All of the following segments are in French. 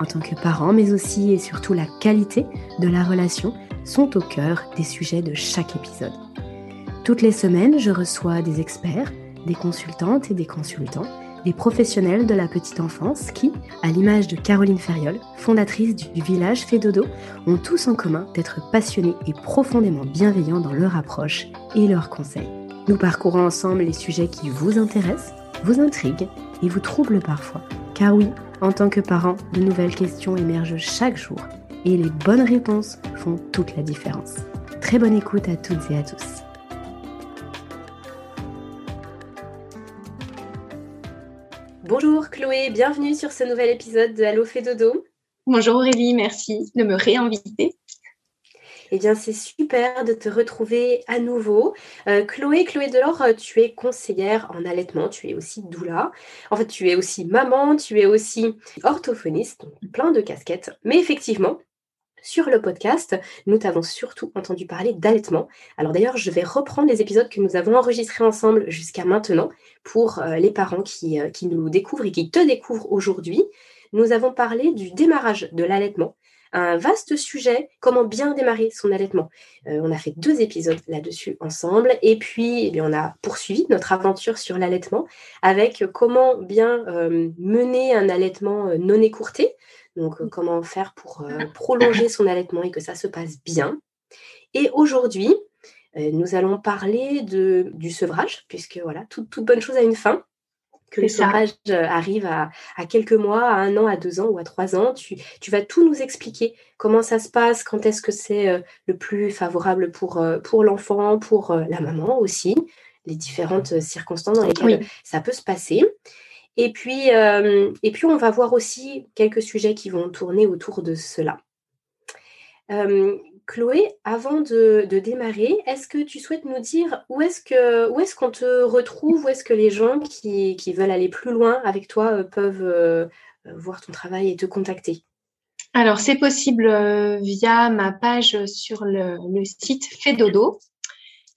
en tant que parents, mais aussi et surtout la qualité de la relation sont au cœur des sujets de chaque épisode. Toutes les semaines, je reçois des experts, des consultantes et des consultants, des professionnels de la petite enfance qui, à l'image de Caroline Ferriol, fondatrice du village Fédodo, ont tous en commun d'être passionnés et profondément bienveillants dans leur approche et leurs conseils. Nous parcourons ensemble les sujets qui vous intéressent, vous intriguent et vous troublent parfois. Car oui, en tant que parent, de nouvelles questions émergent chaque jour et les bonnes réponses font toute la différence. Très bonne écoute à toutes et à tous. Bonjour Chloé, bienvenue sur ce nouvel épisode de Allo fait dodo. Bonjour Aurélie, merci de me réinviter. Eh bien, c'est super de te retrouver à nouveau. Euh, Chloé, Chloé Delors, euh, tu es conseillère en allaitement, tu es aussi doula. En fait, tu es aussi maman, tu es aussi orthophoniste, donc plein de casquettes. Mais effectivement, sur le podcast, nous t'avons surtout entendu parler d'allaitement. Alors d'ailleurs, je vais reprendre les épisodes que nous avons enregistrés ensemble jusqu'à maintenant pour euh, les parents qui, qui nous découvrent et qui te découvrent aujourd'hui. Nous avons parlé du démarrage de l'allaitement, un vaste sujet, comment bien démarrer son allaitement. Euh, on a fait deux épisodes là-dessus ensemble et puis eh on a poursuivi notre aventure sur l'allaitement avec comment bien euh, mener un allaitement euh, non écourté, donc comment faire pour prolonger son allaitement et que ça se passe bien. Et aujourd'hui, nous allons parler du sevrage, puisque voilà, toute bonne chose a une fin que le sevrage euh, arrive à, quelques mois, à un an, à deux ans ou à trois ans. Tu, vas tout nous expliquer comment ça se passe, quand est-ce que c'est euh, le plus favorable pour, euh, pour l'enfant, pour la maman aussi, les différentes circonstances dans lesquelles ça peut se passer. Et puis, et puis, on va voir aussi quelques sujets qui vont tourner autour de cela. Chloé, avant de, démarrer, est-ce que tu souhaites nous dire où est-ce qu'on te retrouve, où est-ce que les gens qui, veulent aller plus loin avec toi euh, peuvent euh, voir ton travail et te contacter? Alors c'est possible euh, via ma page sur le, site Fedodo.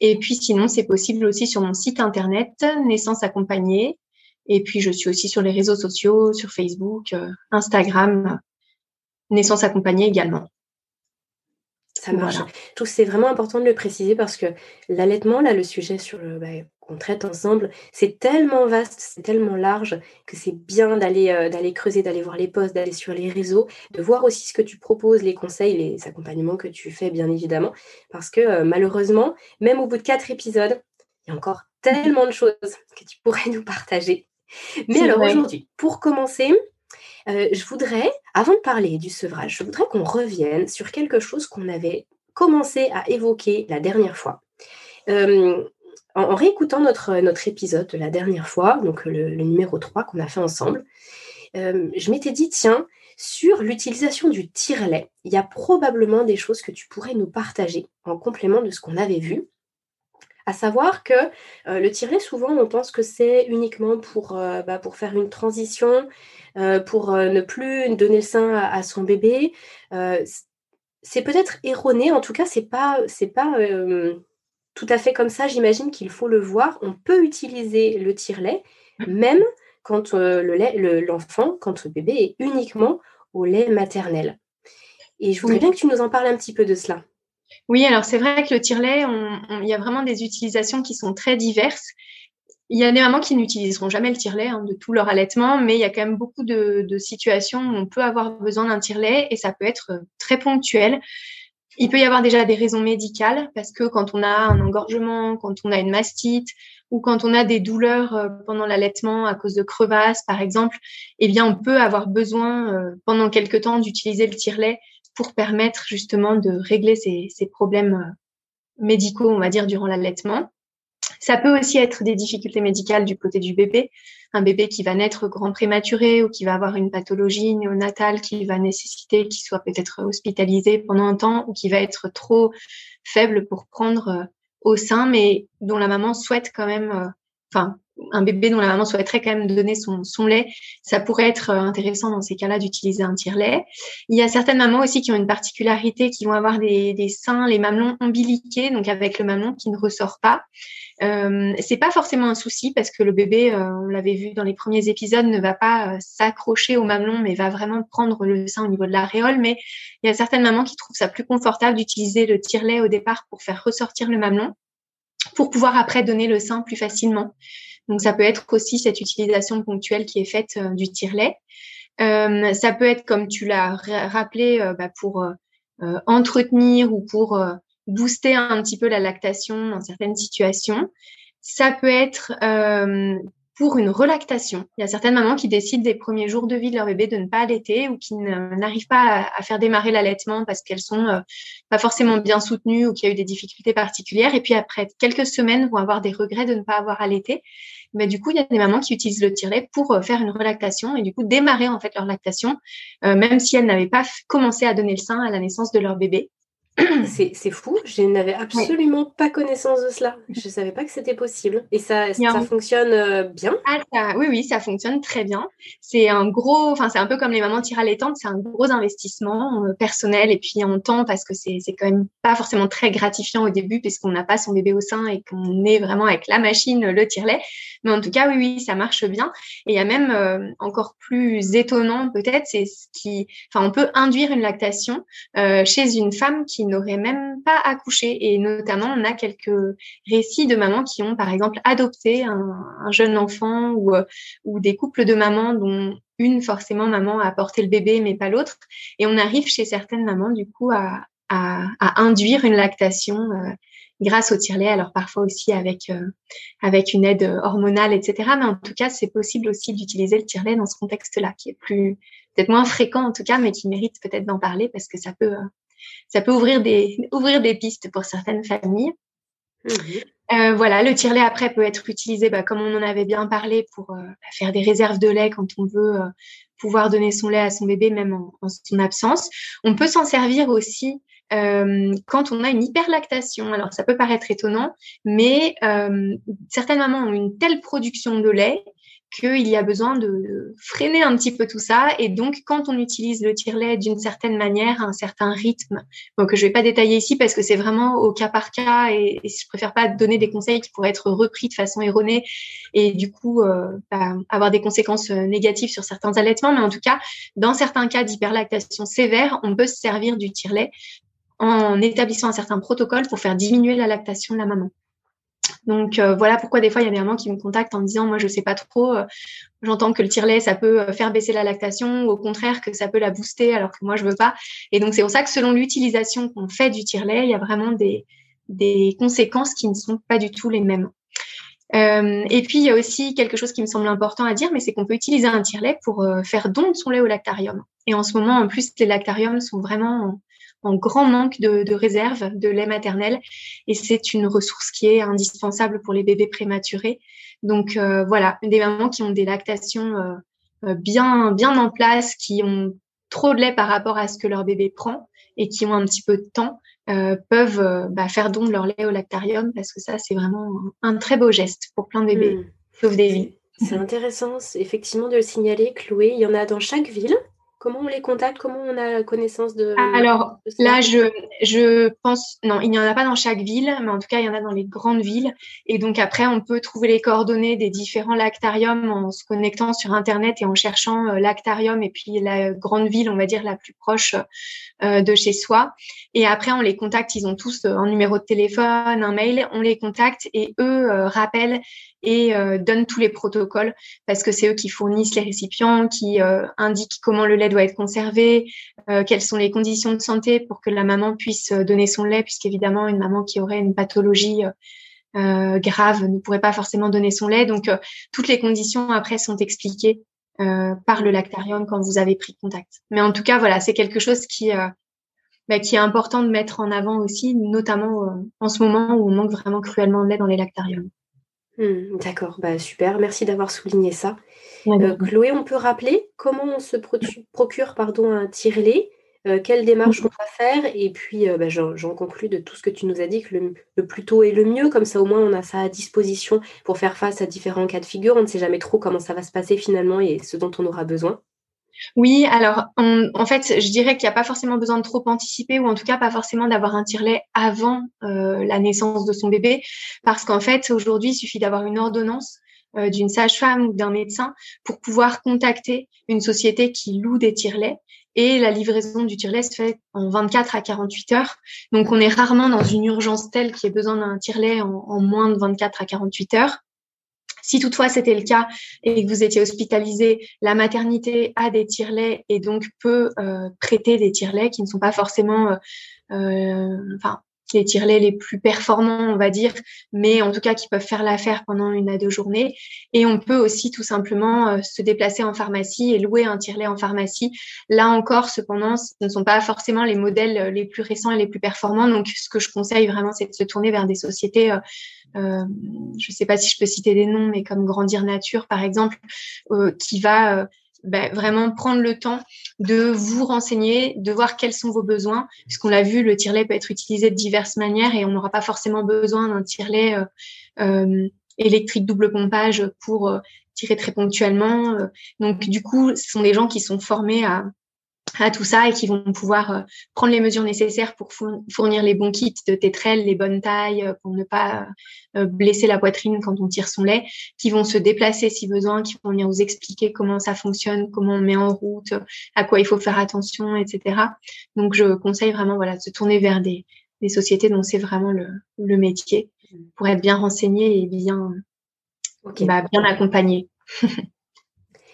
Et puis sinon, c'est possible aussi sur mon site internet Naissance accompagnée. Et puis je suis aussi sur les réseaux sociaux, sur Facebook, Instagram, Naissance accompagnée également. Ça marche. Tout c'est vraiment important de le préciser parce que l'allaitement, là, le sujet sur le bah, qu'on traite ensemble, c'est tellement vaste, c'est tellement large que c'est bien d'aller euh, d'aller creuser, d'aller voir les posts, d'aller sur les réseaux, de voir aussi ce que tu proposes, les conseils, les accompagnements que tu fais, bien évidemment, parce que euh, malheureusement, même au bout de quatre épisodes, il y a encore tellement de choses que tu pourrais nous partager. Mais alors aujourd'hui, pour commencer, euh, je voudrais, avant de parler du sevrage, je voudrais qu'on revienne sur quelque chose qu'on avait commencé à évoquer la dernière fois. Euh, en, réécoutant notre, épisode de la dernière fois, donc le, numéro 3 qu'on a fait ensemble, euh, je m'étais dit, tiens, sur l'utilisation du tire-lait, il y a probablement des choses que tu pourrais nous partager en complément de ce qu'on avait vu. À savoir que le tire-lait, souvent, on pense que c'est uniquement pour, bah, pour faire une transition euh, pour euh, ne plus donner le sein à, son bébé. Euh, c'est peut-être erroné, en tout cas, c'est pas, c'est pas tout à fait comme ça. J'imagine qu'il faut le voir. On peut utiliser le tire-lait, même quand le lait, l'enfant, quand le bébé est uniquement au lait maternel. Et je voudrais bien que tu nous en parles un petit peu de cela. Oui, alors c'est vrai que le tire-lait, il y a vraiment des utilisations qui sont très diverses. Il y a des mamans qui n'utiliseront jamais le tire-lait hein, de tout leur allaitement, mais il y a quand même beaucoup de, situations où on peut avoir besoin d'un tire-lait et ça peut être euh, très ponctuel. Il peut y avoir déjà des raisons médicales parce que quand on a un engorgement, quand on a une mastite ou quand on a des douleurs euh, pendant l'allaitement à cause de crevasses, par exemple, eh bien, on peut avoir besoin euh, pendant quelque temps d'utiliser le tire-lait pour permettre justement de régler ces, problèmes médicaux, on va dire, durant l'allaitement. Ça peut aussi être des difficultés médicales du côté du bébé. un bébé qui va naître grand prématuré ou qui va avoir une pathologie néonatale qui va nécessiter qu'il soit peut-être hospitalisé pendant un temps ou qui va être trop faible pour prendre au sein, mais dont la maman souhaite quand même, enfin, un bébé dont la maman souhaiterait quand même donner son, lait, ça pourrait être euh, intéressant dans ces cas-là d'utiliser un tire-lait. Il y a certaines mamans aussi qui ont une particularité, qui vont avoir des, seins, les mamelons ombiliqués, donc avec le mamelon qui ne ressort pas. Euh, c'est pas forcément un souci parce que le bébé, euh, on l'avait vu dans les premiers épisodes, ne va pas s'accrocher au mamelon, mais va vraiment prendre le sein au niveau de l'aréole. Mais il y a certaines mamans qui trouvent ça plus confortable d'utiliser le tire-lait au départ pour faire ressortir le mamelon, pour pouvoir après donner le sein plus facilement. Donc ça peut être aussi cette utilisation ponctuelle qui est faite euh, du tire-lait. Euh, ça peut être, comme tu l'as rappelé, euh, bah, pour entretenir ou pour booster un petit peu la lactation dans certaines situations. Ça peut être pour une relactation. Il y a certaines mamans qui décident des premiers jours de vie de leur bébé de ne pas allaiter ou qui n'arrivent pas à, faire démarrer l'allaitement parce qu'elles sont pas forcément bien soutenues ou qu'il y a eu des difficultés particulières. Et puis après quelques semaines, vont avoir des regrets de ne pas avoir allaité. Mais du coup, il y a des mamans qui utilisent le tire-lait pour euh, faire une relactation et du coup démarrer en fait leur lactation, euh, même si elles n'avaient pas commencé à donner le sein à la naissance de leur bébé. C'est fou, je n'avais absolument pas connaissance de cela. Je ne savais pas que c'était possible. Et ça, ça fonctionne euh, bien ah, Oui, oui, ça fonctionne très bien. C'est un gros, enfin, c'est un peu comme les mamans tirent à l'étendre, c'est un gros investissement euh, personnel et puis en temps parce que c'est quand même pas forcément très gratifiant au début puisqu'on n'a pas son bébé au sein et qu'on est vraiment avec la machine, le tire-lait. Mais en tout cas, oui, oui, ça marche bien. Et il y a même euh, encore plus étonnant peut-être, c'est ce qui, enfin, on peut induire une lactation chez une femme qui n'auraient même pas accouché. Et notamment, on a quelques récits de mamans qui ont, par exemple, adopté un, jeune enfant ou, euh, ou des couples de mamans dont une, forcément, maman a porté le bébé, mais pas l'autre. Et on arrive chez certaines mamans, du coup, à, à, induire une lactation euh, grâce au tire-lait, alors parfois aussi avec, euh, avec une aide hormonale, etc. Mais en tout cas, c'est possible aussi d'utiliser le tire-lait dans ce contexte-là, qui est plus peut-être moins fréquent en tout cas, mais qui mérite peut-être d'en parler parce que ça peut ça peut ouvrir des, ouvrir des pistes pour certaines familles. Mhm. Euh, voilà, le tire-lait après peut être utilisé, bah, comme on en avait bien parlé, pour euh, bah, faire des réserves de lait quand on veut euh, pouvoir donner son lait à son bébé, même en, en son absence. On peut s'en servir aussi quand on a une hyperlactation. Alors, ça peut paraître étonnant, mais certaines mamans ont une telle production de lait qu'il y a besoin de freiner un petit peu tout ça. Et donc, quand on utilise le tire-lait d'une certaine manière, un certain rythme, que je ne vais pas détailler ici parce que c'est vraiment au cas par cas et, je préfère pas donner des conseils qui pourraient être repris de façon erronée et du coup euh, bah, avoir des conséquences euh, négatives sur certains allaitements. Mais en tout cas, dans certains cas d'hyperlactation sévère, on peut se servir du tire-lait en établissant un certain protocole pour faire diminuer la lactation de la maman. Donc euh, voilà pourquoi des fois il y a des mamans qui me contactent en me disant moi je sais pas trop, euh, j'entends que le tire-lait ça peut euh, faire baisser la lactation ou au contraire que ça peut la booster alors que moi je veux pas. Et donc c'est pour ça que selon l'utilisation qu'on fait du tire-lait, il y a vraiment des, des conséquences qui ne sont pas du tout les mêmes. et puis il y a aussi quelque chose qui me semble important à dire, mais c'est qu'on peut utiliser un tire-lait pour faire don de son lait au lactarium. Et en ce moment, en plus, les lactariums sont vraiment en grand manque de, de réserve de lait maternel et c'est une ressource qui est indispensable pour les bébés prématurés. Donc euh, voilà, des mamans qui ont des lactations euh, euh, bien bien en place, qui ont trop de lait par rapport à ce que leur bébé prend et qui ont un petit peu de temps peuvent bah, faire don de leur lait au lactarium parce que ça c'est vraiment un, très beau geste pour plein de bébés, mmh. sauve des vies. C'est intéressant effectivement de le signaler, Chloé. Il y en a dans chaque ville Comment on les contacte Comment on a connaissance de Alors là, je, je pense non, il n'y en a pas dans chaque ville, mais en tout cas, il y en a dans les grandes villes. Et donc après, on peut trouver les coordonnées des différents lactariums en se connectant sur Internet et en cherchant euh, lactarium et puis la grande ville, on va dire la plus proche euh, de chez soi. Et après, on les contacte. Ils ont tous euh, un numéro de téléphone, un mail. On les contacte et eux rappellent et euh, donnent tous les protocoles parce que c'est eux qui fournissent les récipients, qui euh, indiquent comment le lait doit être conservé, euh, quelles sont les conditions de santé pour que la maman puisse donner son lait, puisqu'évidemment une maman qui aurait une pathologie grave ne pourrait pas forcément donner son lait. Donc toutes les conditions après sont expliquées par le lactarium quand vous avez pris contact. Mais en tout cas, voilà, c'est quelque chose qui bah, qui est important de mettre en avant aussi, notamment en ce moment où on manque vraiment cruellement de lait dans les lactariums. Mmh, d'accord, bah, super, merci d'avoir souligné ça. Euh, Chloé, on peut rappeler comment on se procure pardon, un tire-lait euh, quelle démarche on va faire Et puis, euh, bah, j'en conclus de tout ce que tu nous as dit, que le, plus tôt est le mieux. Comme ça, au moins, on a ça à disposition pour faire face à différents cas de figure. On ne sait jamais trop comment ça va se passer finalement et ce dont on aura besoin. Oui, alors en fait, je dirais qu'il n'y a pas forcément besoin de trop anticiper ou en tout cas pas forcément d'avoir un tire-lait avant euh, la naissance de son bébé parce qu'en fait, aujourd'hui, il suffit d'avoir une ordonnance d'une sage-femme ou d'un médecin pour pouvoir contacter une société qui loue des tire-laits et la livraison du tire-lait se fait en 24 à 48 heures. Donc, on est rarement dans une urgence telle qu'il y ait besoin d'un tire-lait en, moins de 24 à 48 heures. Si toutefois c'était le cas et que vous étiez hospitalisé, la maternité a des tire-laits et donc peut euh, prêter des tire-laits qui ne sont pas forcément, euh, euh enfin, les tirelets les plus performants, on va dire, mais en tout cas qui peuvent faire l'affaire pendant une à deux journées. Et on peut aussi tout simplement euh, se déplacer en pharmacie et louer un tirelet en pharmacie. Là encore, cependant, ce ne sont pas forcément les modèles euh, les plus récents et les plus performants. Donc, ce que je conseille vraiment, c'est de se tourner vers des sociétés. Euh, je ne sais pas si je peux citer des noms, mais comme Grandir Nature, par exemple, qui va ben, vraiment prendre le temps de vous renseigner, de voir quels sont vos besoins, puisqu'on l'a vu, le tirelet peut être utilisé de diverses manières et on n'aura pas forcément besoin d'un tirelet euh, euh, électrique double pompage pour euh, tirer très ponctuellement. Donc du coup, ce sont des gens qui sont formés à, à tout ça et qui vont pouvoir euh, prendre les mesures nécessaires pour fournir les bons kits de tétrelle, les bonnes tailles euh, pour ne pas euh, blesser la poitrine quand on tire son lait, qui vont se déplacer si besoin, qui vont venir vous expliquer comment ça fonctionne, comment on met en route, à quoi il faut faire attention, etc. Donc je conseille vraiment voilà de se tourner vers des, des sociétés dont c'est vraiment le, le, métier pour être bien renseigné et bien bah, bien accompagné.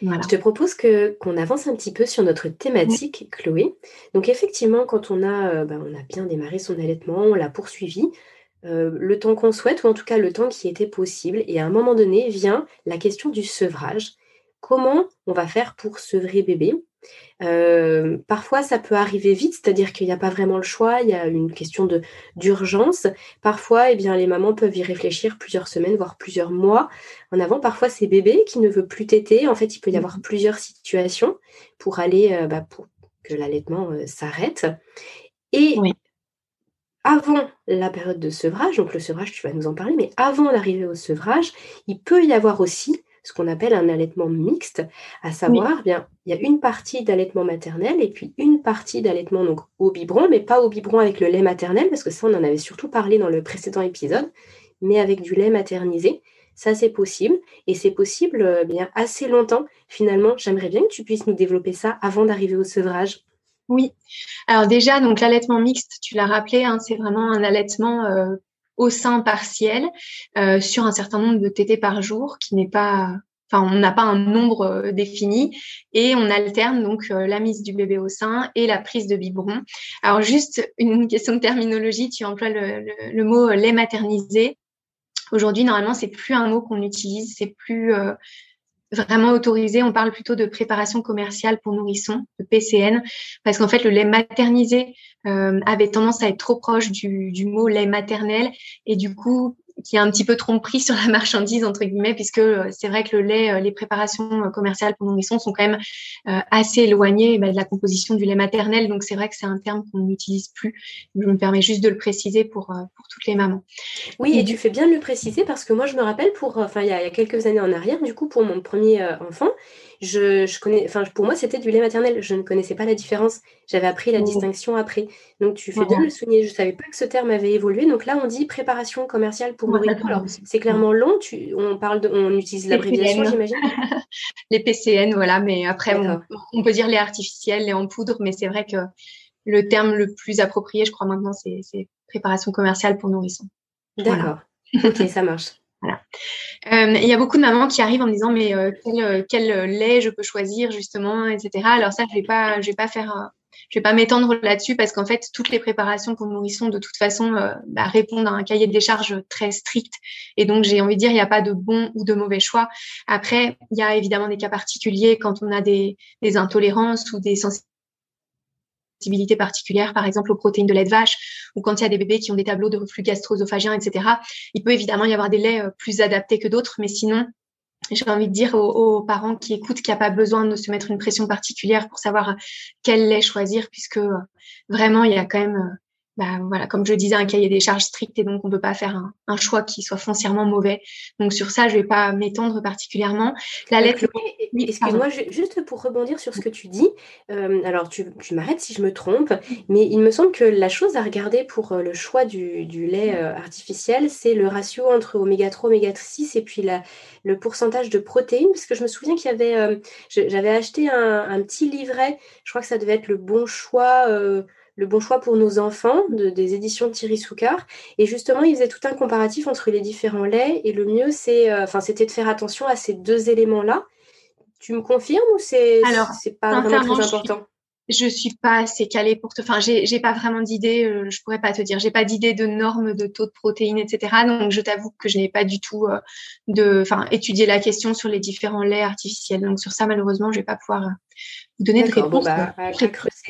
Je te propose que qu'on avance un petit peu sur notre thématique, Chloé. Donc effectivement, quand on a, euh, bah, on a bien démarré son allaitement, on l'a poursuivi, euh, le temps qu'on souhaite, ou en tout cas le temps qui était possible, et à un moment donné vient la question du sevrage. Comment on va faire pour sevrer bébé? Euh, parfois, ça peut arriver vite, c'est-à-dire qu'il n'y a pas vraiment le choix, il y a une question d'urgence. Parfois, eh bien, les mamans peuvent y réfléchir plusieurs semaines, voire plusieurs mois en avant. Parfois, c'est bébé qui ne veut plus téter. En fait, il peut y avoir mmh. plusieurs situations pour aller, euh, bah, pour que l'allaitement euh, s'arrête. Et avant la période de sevrage, donc le sevrage, tu vas nous en parler, mais avant l'arrivée au sevrage, il peut y avoir aussi ce qu'on appelle un allaitement mixte, à savoir, bien, il y a une partie d'allaitement maternel et puis une partie d'allaitement donc au biberon, mais pas au biberon avec le lait maternel, parce que ça, on en avait surtout parlé dans le précédent épisode, mais avec du lait maternisé. Ça, c'est possible et c'est possible euh, bien assez longtemps. Finalement, j'aimerais bien que tu puisses nous développer ça avant d'arriver au sevrage. Oui. Alors déjà, donc l'allaitement mixte, tu l'as rappelé, hein, c'est vraiment un allaitement euh, au sein partiel euh, sur un certain nombre de TT par jour qui n'est pas Enfin, on n'a pas un nombre euh, défini et on alterne donc euh, la mise du bébé au sein et la prise de biberon. Alors juste une question de terminologie, tu emploies le, le, mot lait maternisé. Aujourd'hui, normalement, c'est plus un mot qu'on utilise, c'est plus vraiment autorisé. On parle plutôt de préparation commerciale pour nourrissons, de PCN, parce qu'en fait, le lait maternisé euh, avait tendance à être trop proche du, du mot lait maternel et du coup, qui est un petit peu tromperie sur la marchandise entre guillemets puisque euh, c'est vrai que le lait, euh, les préparations euh, commerciales pour nourrissons sont quand même assez éloignées bah, de la composition du lait maternel. Donc c'est vrai que c'est un terme qu'on n'utilise plus. Je me permets juste de le préciser pour pour toutes les mamans. Oui, et tu fais bien de le préciser parce que moi je me rappelle pour enfin il y, a, quelques années en arrière du coup pour mon premier enfant je, connais, enfin, pour moi, c'était du lait maternel. Je ne connaissais pas la différence. J'avais appris la distinction après. Donc, tu fais bien de le souligner. Je ne savais pas que ce terme avait évolué. Donc là, on dit préparation commerciale pour nourriture. Alors, c'est clairement long. Tu, on parle de, on utilise l'abréviation, j'imagine. les PCN, voilà. Mais après, on, peut dire les artificiels, les en poudre. Mais c'est vrai que le terme le plus approprié, je crois maintenant, c'est préparation commerciale pour nourrissons. D'accord. ok, ça marche. Euh, il y a beaucoup de mamans qui arrivent en me disant mais euh, quel, euh, lait je peux choisir justement, etc. Alors ça, je vais pas, je vais pas faire, je vais pas m'étendre là-dessus parce qu'en fait, toutes les préparations pour nourrissons de toute façon bah, répondent à un cahier de charges très strict. Et donc j'ai envie de dire, il n'y a pas de bon ou de mauvais choix. Après, il y a évidemment des cas particuliers quand on a des, des intolérances ou des sensibilités particulière, par exemple aux protéines de lait de vache, ou quand il y a des bébés qui ont des tableaux de reflux gastro-œsophagien, etc. Il peut évidemment y avoir des laits plus adaptés que d'autres, mais sinon, j'ai envie de dire aux, parents qui écoutent qu'il n'y a pas besoin de se mettre une pression particulière pour savoir quel lait choisir, puisque vraiment, il y a quand même bah, voilà, comme je disais, un cahier des charges strict et donc on peut pas faire un, choix qui soit foncièrement mauvais. Donc sur ça, je vais pas m'étendre particulièrement. La lettre. Excuse-moi, juste pour rebondir sur ce que tu dis. Euh, alors tu, m'arrêtes si je me trompe, mais il me semble que la chose à regarder pour euh, le choix du, lait euh, artificiel, c'est le ratio entre oméga 3, oméga 6 et puis la, le pourcentage de protéines, parce que je me souviens qu'il y avait, j'avais acheté un, un, petit livret. Je crois que ça devait être le bon choix le bon choix pour nos enfants de, des éditions Thierry Soucard. Et justement, il faisait tout un comparatif entre les différents laits. Et le mieux, c'est, euh, enfin, c'était de faire attention à ces deux éléments-là. Tu me confirmes ou c'est, c'est pas vraiment très important? Je suis pas assez calée pour te. Enfin, j'ai, j'ai pas vraiment d'idée. Euh, je pourrais pas te dire. J'ai pas d'idée de normes de taux de protéines, etc. Donc, je t'avoue que je n'ai pas du tout euh, de. Enfin, étudié la question sur les différents laits artificiels. Donc, sur ça, malheureusement, je vais pas pouvoir donner de réponse. Bon, bah,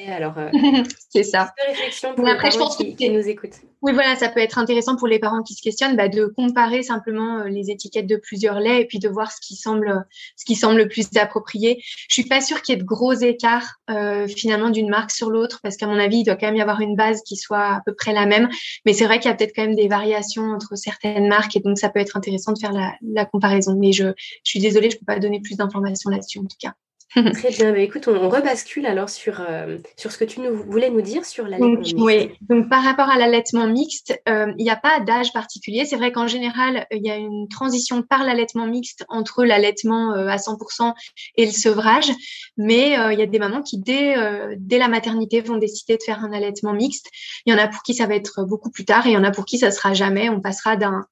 alors. Euh, c'est ça. réflexion pour Après, je pense qui, qui, nous écoutent. Oui, voilà, ça peut être intéressant pour les parents qui se questionnent bah, de comparer simplement euh, les étiquettes de plusieurs laits et puis de voir ce qui semble, ce qui semble le plus approprié. Je suis pas sûre qu'il y ait de gros écarts euh, finalement d'une marque sur l'autre parce qu'à mon avis, il doit quand même y avoir une base qui soit à peu près la même. Mais c'est vrai qu'il y a peut-être quand même des variations entre certaines marques et donc ça peut être intéressant de faire la, la comparaison. Mais je, je suis désolée, je peux pas donner plus d'informations là-dessus en tout cas. Très bien. Bah, écoute, on, rebascule alors sur, euh, sur ce que tu nous, voulais nous dire sur l'allaitement mixte. Oui, donc par rapport à l'allaitement mixte, euh, il n'y a pas d'âge particulier. C'est vrai qu'en général, il y a une transition par l'allaitement mixte entre l'allaitement euh, à 100% et le sevrage. Mais il y a des mamans qui, dès, dès la maternité, vont décider de faire un allaitement mixte. Il y en a pour qui ça va être beaucoup plus tard et il y en a pour qui ça sera jamais. On passera d'un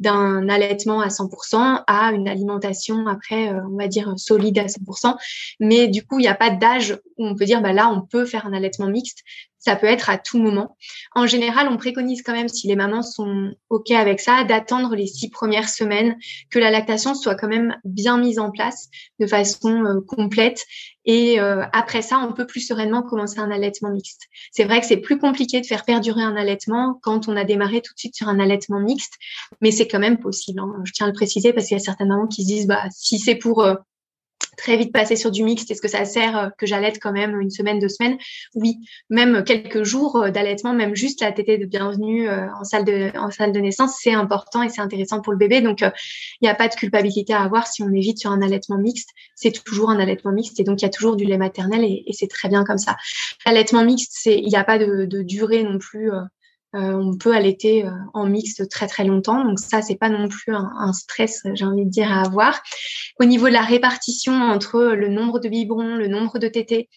d'un allaitement à 100% à une alimentation après, euh, on va dire, solide à 100%. Mais du coup, il n'y a pas d'âge où on peut dire, bah là, on peut faire un allaitement mixte. Ça peut être à tout moment. En général, on préconise quand même, si les mamans sont OK avec ça, d'attendre les six premières semaines, que la lactation soit quand même bien mise en place de façon euh, complète. Et euh, après ça, on peut plus sereinement commencer un allaitement mixte. C'est vrai que c'est plus compliqué de faire perdurer un allaitement quand on a démarré tout de suite sur un allaitement mixte, mais c'est quand même possible. Hein. Je tiens à le préciser parce qu'il y a certaines mamans qui se disent, bah, si c'est pour euh, très vite passer sur du mixte Est-ce que ça sert euh, que j'allaite quand même une semaine, deux semaines? Oui, même quelques jours euh, d'allaitement, même juste la tétée de bienvenue euh, en salle de, en salle de naissance, c'est important et c'est intéressant pour le bébé. Donc, il n'y a pas de culpabilité à avoir si on évite sur un allaitement mixte. C'est toujours un allaitement mixte et donc il y a toujours du lait maternel et, c'est très bien comme ça. L'allaitement mixte, il n'y a pas de, de durée non plus on peut allaiter euh, en mixte très très longtemps, donc ça c'est pas non plus un, stress, j'ai envie de dire à avoir. Au niveau de la répartition entre le nombre de biberons, le nombre de tétés,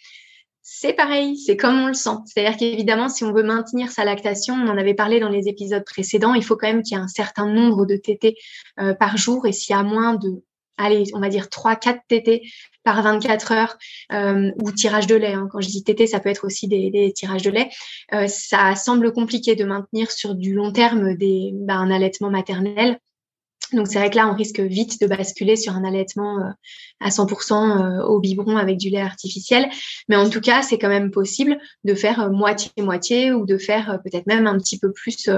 c'est pareil, c'est comme on le sent. C'est-à-dire qu'évidemment, si on veut maintenir sa lactation, on en avait parlé dans les épisodes précédents, il faut quand même qu'il y ait un certain nombre de tétés euh, par jour. Et s'il y a moins de allez, on va dire 3-4 TT par 24 heures euh, ou tirage de lait. Hein. Quand je dis TT, ça peut être aussi des, tirages de lait. Euh, ça semble compliqué de maintenir sur du long terme des, bah, un allaitement maternel. Donc c'est vrai que là, on risque vite de basculer sur un allaitement euh, à 100% euh, au biberon avec du lait artificiel. Mais en tout cas, c'est quand même possible de faire moitié-moitié ou de faire peut-être même un petit peu plus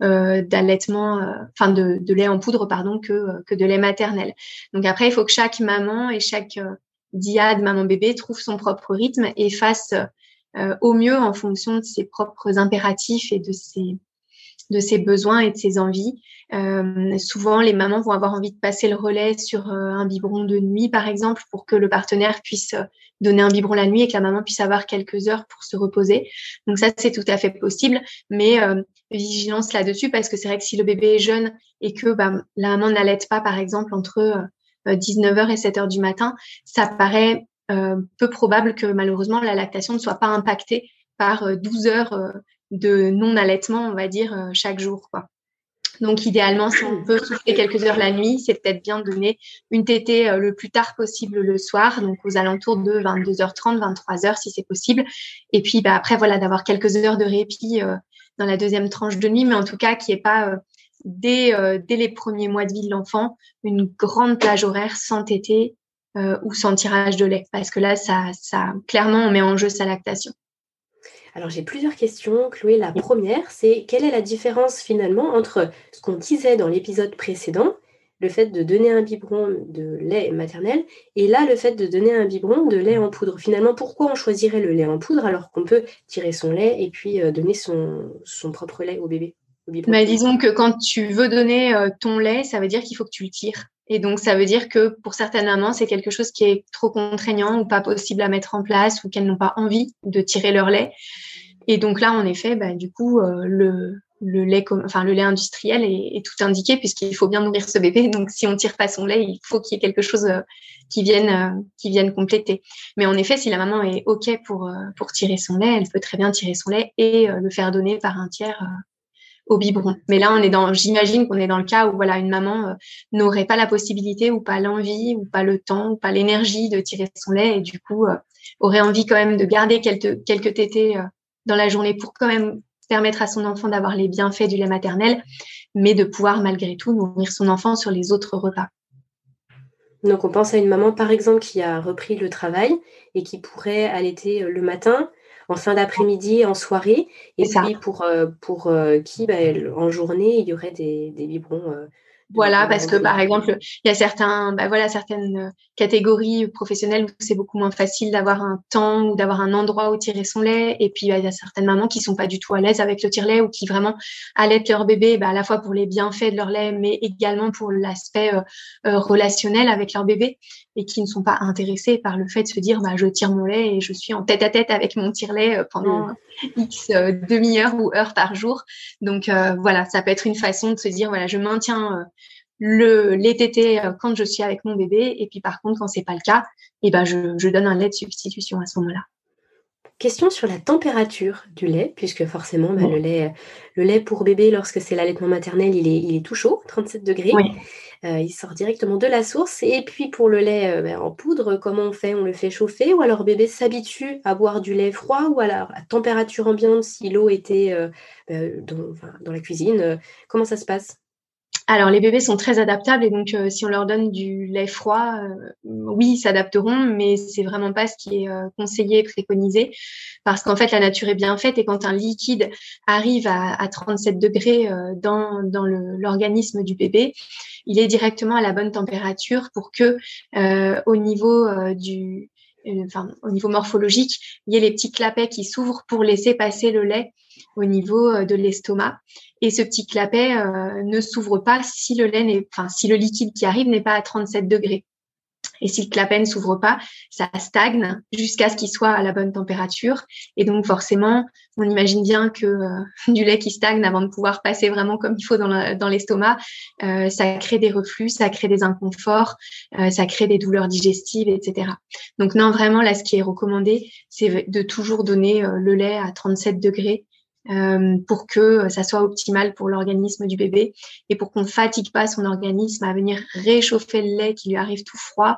d'allaitement, enfin de, de, lait en poudre, pardon, que, que de lait maternel. Donc après, il faut que chaque maman et chaque diade maman-bébé trouve son propre rythme et fasse au mieux en fonction de ses propres impératifs et de ses de ses besoins et de ses envies. Euh, souvent, les mamans vont avoir envie de passer le relais sur euh, un biberon de nuit, par exemple, pour que le partenaire puisse euh, donner un biberon la nuit et que la maman puisse avoir quelques heures pour se reposer. Donc ça, c'est tout à fait possible, mais vigilance là-dessus parce que c'est vrai que si le bébé est jeune et que bah, la maman n'allait pas, par exemple, entre 19h et 7h du matin, ça paraît peu probable que malheureusement la lactation ne soit pas impactée par 12 heures de non-allaitement, on va dire, euh, chaque jour. Donc, idéalement, si on peut souffler quelques heures la nuit, c'est peut-être bien de donner une tétée euh, le plus tard possible le soir, donc aux alentours de 22h30, 23h si c'est possible. Et puis, bah, après, voilà, d'avoir quelques heures de répit euh, dans la deuxième tranche de nuit, mais en tout cas, qui est pas dès, dès les premiers mois de vie de l'enfant une grande plage horaire sans tétée ou sans tirage de lait, parce que là, ça, ça, clairement, on met en jeu sa lactation. Alors j'ai plusieurs questions, Chloé. La première, c'est quelle est la différence finalement entre ce qu'on disait dans l'épisode précédent, le fait de donner un biberon de lait maternel, et là le fait de donner un biberon de lait en poudre? Finalement, pourquoi on choisirait le lait en poudre alors qu'on peut tirer son lait et puis euh, donner son propre lait au bébé? Mais disons que quand tu veux donner euh, ton lait, ça veut dire qu'il faut que tu le tires. Et donc, ça veut dire que pour certaines mamans, c'est quelque chose qui est trop contraignant ou pas possible à mettre en place ou qu'elles n'ont pas envie de tirer leur lait. Et donc là, en effet, bah, du coup, euh, le, lait, enfin, le lait industriel est, tout indiqué puisqu'il faut bien nourrir ce bébé. Donc, si on tire pas son lait, il faut qu'il y ait quelque chose euh, qui vienne, qui vienne compléter. Mais en effet, si la maman est OK pour, pour tirer son lait, elle peut très bien tirer son lait et le faire donner par un tiers au biberon. Mais là, on est dans, j'imagine qu'on est dans le cas où voilà, une maman euh, n'aurait pas la possibilité ou pas l'envie ou pas le temps ou pas l'énergie de tirer son lait et du coup euh, aurait envie quand même de garder quelques quelques tétés euh, dans la journée pour quand même permettre à son enfant d'avoir les bienfaits du lait maternel, mais de pouvoir malgré tout nourrir son enfant sur les autres repas. Donc on pense à une maman par exemple qui a repris le travail et qui pourrait allaiter le matin, en fin d'après-midi, en soirée. Et puis pour, euh, pour euh, qui, bah, en journée, il y aurait des, des biberons euh, voilà, parce que par exemple, il y a certains, bah voilà, certaines euh, catégories professionnelles où c'est beaucoup moins facile d'avoir un temps ou d'avoir un endroit où tirer son lait. Et puis il y a certaines mamans qui sont pas du tout à l'aise avec le tire-lait ou qui vraiment allaitent leur bébé, bah, à la fois pour les bienfaits de leur lait, mais également pour l'aspect euh, euh, relationnel avec leur bébé et qui ne sont pas intéressés par le fait de se dire, bah, je tire mon lait et je suis en tête à tête avec mon tire-lait pendant mmh. X demi-heure ou heure par jour. Donc voilà, ça peut être une façon de se dire, voilà, je maintiens le les tétés euh, quand je suis avec mon bébé. Et puis par contre quand c'est pas le cas et eh ben je, je donne un lait de substitution à ce moment-là. Question sur la température du lait puisque forcément bah, le lait le lait pour bébé lorsque c'est l'allaitement maternel il est, il est tout chaud 37 degrés. Euh, il sort directement de la source. Et puis pour le lait euh, bah, en poudre comment on fait? On le fait chauffer? Ou alors bébé s'habitue à boire du lait froid? Ou alors à température ambiante si l'eau était bah, dans, dans, la cuisine comment ça se passe? Alors, les bébés sont très adaptables et donc, euh, si on leur donne du lait froid, euh, oui, ils s'adapteront, mais c'est vraiment pas ce qui est euh, conseillé, préconisé, parce qu'en fait, la nature est bien faite et quand un liquide arrive à, à 37 degrés dans, dans l'organisme du bébé, il est directement à la bonne température pour que, au niveau du, enfin, au niveau morphologique, il y ait les petits clapets qui s'ouvrent pour laisser passer le lait au niveau de l'estomac. Et ce petit clapet euh, ne s'ouvre pas si le lait enfin, si le liquide qui arrive n'est pas à 37 degrés. Et si le clapet ne s'ouvre pas, ça stagne jusqu'à ce qu'il soit à la bonne température. Et donc forcément, on imagine bien que euh, du lait qui stagne avant de pouvoir passer vraiment comme il faut dans l'estomac, euh, ça crée des reflux, ça crée des inconforts, ça crée des douleurs digestives, etc. Donc non, vraiment, là, ce qui est recommandé, c'est de toujours donner le lait à 37 degrés euh, pour que ça soit optimal pour l'organisme du bébé et pour qu'on fatigue pas son organisme à venir réchauffer le lait qui lui arrive tout froid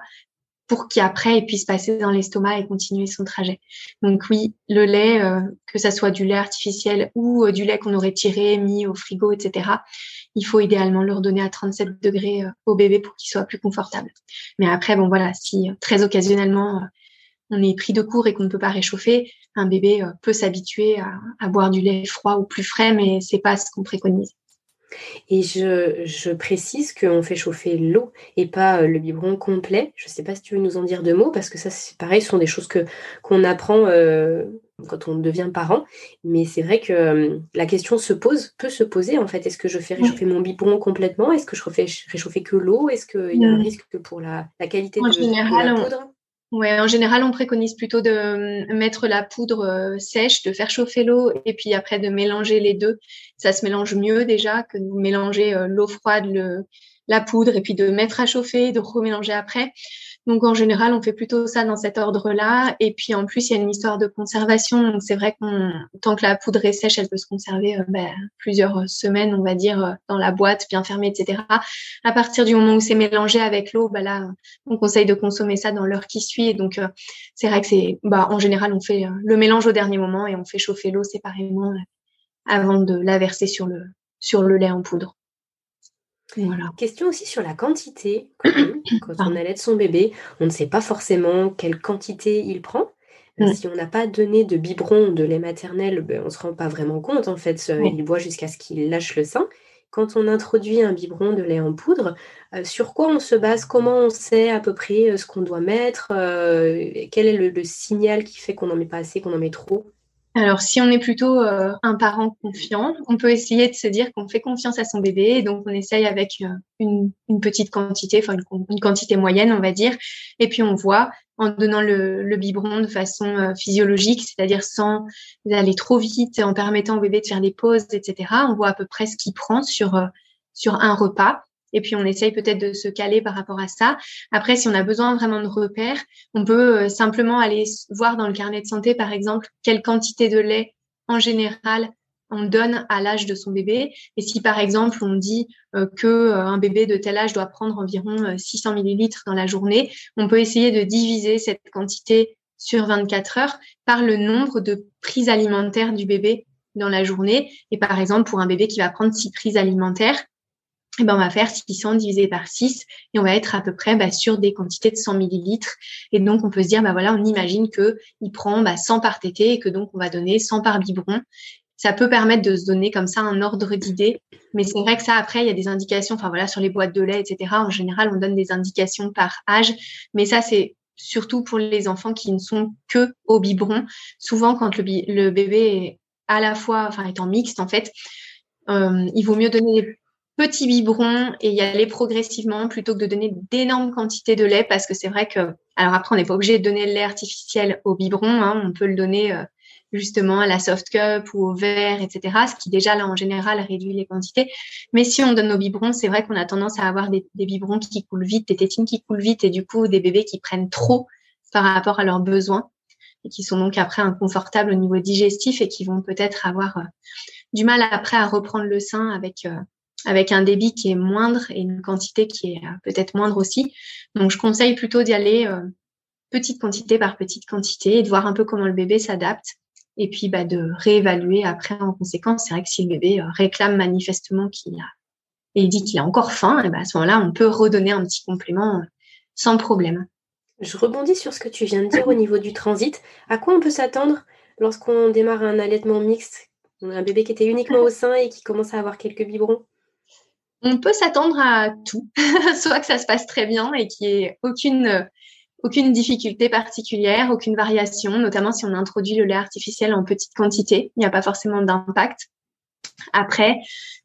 pour qu'après il puisse passer dans l'estomac et continuer son trajet. Donc oui, le lait, euh, que ça soit du lait artificiel ou euh, du lait qu'on aurait tiré, mis au frigo, etc., il faut idéalement le redonner à 37 degrés au bébé pour qu'il soit plus confortable. Mais après, bon voilà, si très occasionnellement on est pris de court et qu'on ne peut pas réchauffer, un bébé euh, peut s'habituer à, boire du lait froid ou plus frais, mais c'est pas ce qu'on préconise. Et je, précise qu'on fait chauffer l'eau et pas euh, le biberon complet. Je ne sais pas si tu veux nous en dire deux mots, parce que ça, c'est pareil, ce sont des choses que qu'on apprend euh, quand on devient parent. Mais c'est vrai que la question se pose, peut se poser en fait. Est-ce que je fais réchauffer mon biberon complètement? Est-ce que je refais réchauffer que l'eau? Est-ce qu'il y a un risque pour la, qualité de, la poudre? Ouais, en général, on préconise plutôt de euh, mettre la poudre euh, sèche, de faire chauffer l'eau et puis après de mélanger les deux. Ça se mélange mieux déjà que de mélanger euh, l'eau froide, le, la poudre et puis de mettre à chauffer, de remélanger après. Donc en général, on fait plutôt ça dans cet ordre-là. Et puis en plus, il y a une histoire de conservation. Donc c'est vrai qu'on tant que la poudre est sèche, elle peut se conserver euh, ben, plusieurs semaines, on va dire, euh, dans la boîte, bien fermée, etc. À partir du moment où c'est mélangé avec l'eau, ben là, on conseille de consommer ça dans l'heure qui suit. Donc euh, c'est vrai que c'est, bah, en général, on fait le mélange au dernier moment et on fait chauffer l'eau séparément avant de la verser sur le sur le lait en poudre. Question aussi sur la quantité. Quand, on allait son bébé, on ne sait pas forcément quelle quantité il prend. Mm. Si on n'a pas donné de biberon de lait maternel, ben, on ne se rend pas vraiment compte. En fait, il boit jusqu'à ce qu'il lâche le sein. Quand on introduit un biberon de lait en poudre, euh, sur quoi on se base? Comment on sait à peu près euh, ce qu'on doit mettre? Quel est le, signal qui fait qu'on n'en met pas assez, qu'on en met trop? Alors, si on est plutôt un parent confiant, on peut essayer de se dire qu'on fait confiance à son bébé et donc on essaye avec une, petite quantité, enfin une, quantité moyenne, on va dire, et puis on voit en donnant le, biberon de façon euh, physiologique, c'est-à-dire sans aller trop vite, en permettant au bébé de faire des pauses, etc. On voit à peu près ce qu'il prend sur, euh, sur un repas. Et puis on essaye peut-être de se caler par rapport à ça. Après, si on a besoin vraiment de repères, on peut euh, simplement aller voir dans le carnet de santé, par exemple, quelle quantité de lait en général on donne à l'âge de son bébé. Et si par exemple on dit euh, que euh, un bébé de tel âge doit prendre environ 600 euh, millilitres dans la journée, on peut essayer de diviser cette quantité sur 24 heures par le nombre de prises alimentaires du bébé dans la journée. Et par exemple, pour un bébé qui va prendre 6 prises alimentaires, eh ben, on va faire 600 divisé par 6 et on va être à peu près bah, sur des quantités de 100 millilitres. Et donc, on peut se dire, bah voilà, on imagine que il prend bah, 100 par tété et que donc on va donner 100 par biberon ça peut permettre de se donner comme ça un ordre d'idée. Mais c'est vrai que ça, après, il y a des indications, enfin voilà, sur les boîtes de lait, etc. En général, on donne des indications par âge. Mais ça, c'est surtout pour les enfants qui ne sont que au biberon. Souvent, quand le, bébé est à la fois, enfin, étant mixte, en fait, euh, il vaut mieux donner des petits biberons et y aller progressivement plutôt que de donner d'énormes quantités de lait parce que c'est vrai que, alors après, on n'est pas obligé de donner le lait artificiel au biberon, hein, on peut le donner euh, justement à la soft cup ou au verre, etc. Ce qui déjà là en général réduit les quantités. Mais si on donne nos biberons, c'est vrai qu'on a tendance à avoir des, biberons qui coulent vite, des tétines qui coulent vite et du coup des bébés qui prennent trop par rapport à leurs besoins et qui sont donc après inconfortables au niveau digestif et qui vont peut-être avoir euh, du mal après à reprendre le sein avec euh, avec un débit qui est moindre et une quantité qui est euh, peut-être moindre aussi. Donc je conseille plutôt d'y aller petite quantité par petite quantité et de voir un peu comment le bébé s'adapte et puis bah, de réévaluer après en conséquence. C'est vrai que si le bébé euh, réclame manifestement qu'il a et dit qu'il a encore faim, bah, à ce moment-là, on peut redonner un petit complément euh, sans problème. Je rebondis sur ce que tu viens de dire au niveau du transit. À quoi on peut s'attendre lorsqu'on démarre un allaitement mixte? On a un bébé qui était uniquement au sein et qui commence à avoir quelques biberons On peut s'attendre à tout, soit que ça se passe très bien et qu'il n'y ait aucune aucune difficulté particulière, aucune variation, notamment si on introduit le lait artificiel en petite quantité. Il n'y a pas forcément d'impact. Après,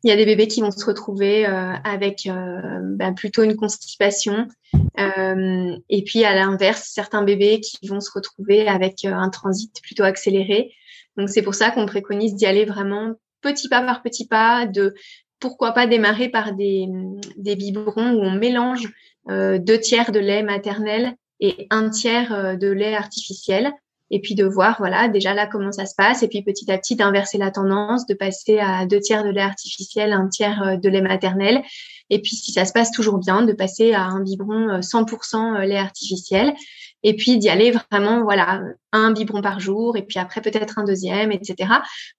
il y a des bébés qui vont se retrouver euh, avec euh, bah, plutôt une constipation. Euh, et puis, à l'inverse, certains bébés qui vont se retrouver avec un transit plutôt accéléré. Donc, c'est pour ça qu'on préconise d'y aller vraiment petit pas par petit pas, de pourquoi pas démarrer par des, des biberons où on mélange deux tiers de lait maternel et un tiers euh, de lait artificiel. Et puis de voir, voilà, déjà là comment ça se passe. Et puis petit à petit d'inverser la tendance, de passer à deux tiers de lait artificiel, un tiers euh, de lait maternel. Et puis si ça se passe toujours bien, de passer à un biberon 100% euh, lait artificiel et puis d'y aller vraiment, voilà, un biberon par jour, et puis après peut-être un deuxième, etc.,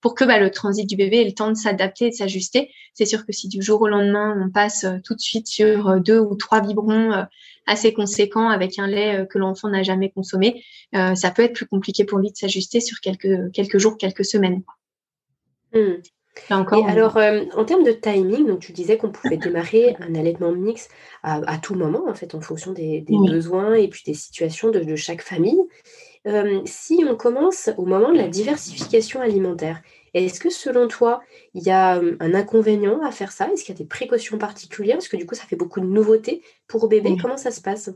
pour que bah, le transit du bébé ait le temps de s'adapter et de s'ajuster. C'est sûr que si du jour au lendemain, on passe euh, tout de suite sur euh, deux ou trois biberons euh, assez conséquents avec un lait que l'enfant n'a jamais consommé, ça peut être plus compliqué pour lui de s'ajuster sur quelques, jours, quelques semaines. Et alors, euh, en termes de timing, donc tu disais qu'on pouvait démarrer un allaitement mix à, tout moment, en fait, en fonction des, besoins et puis des situations de, chaque famille. Euh, si on commence au moment de la diversification alimentaire, est-ce que selon toi, il y a euh, un inconvénient à faire ça? Est-ce qu'il y a des précautions particulières? Parce que du coup, ça fait beaucoup de nouveautés pour bébé. Comment ça se passe?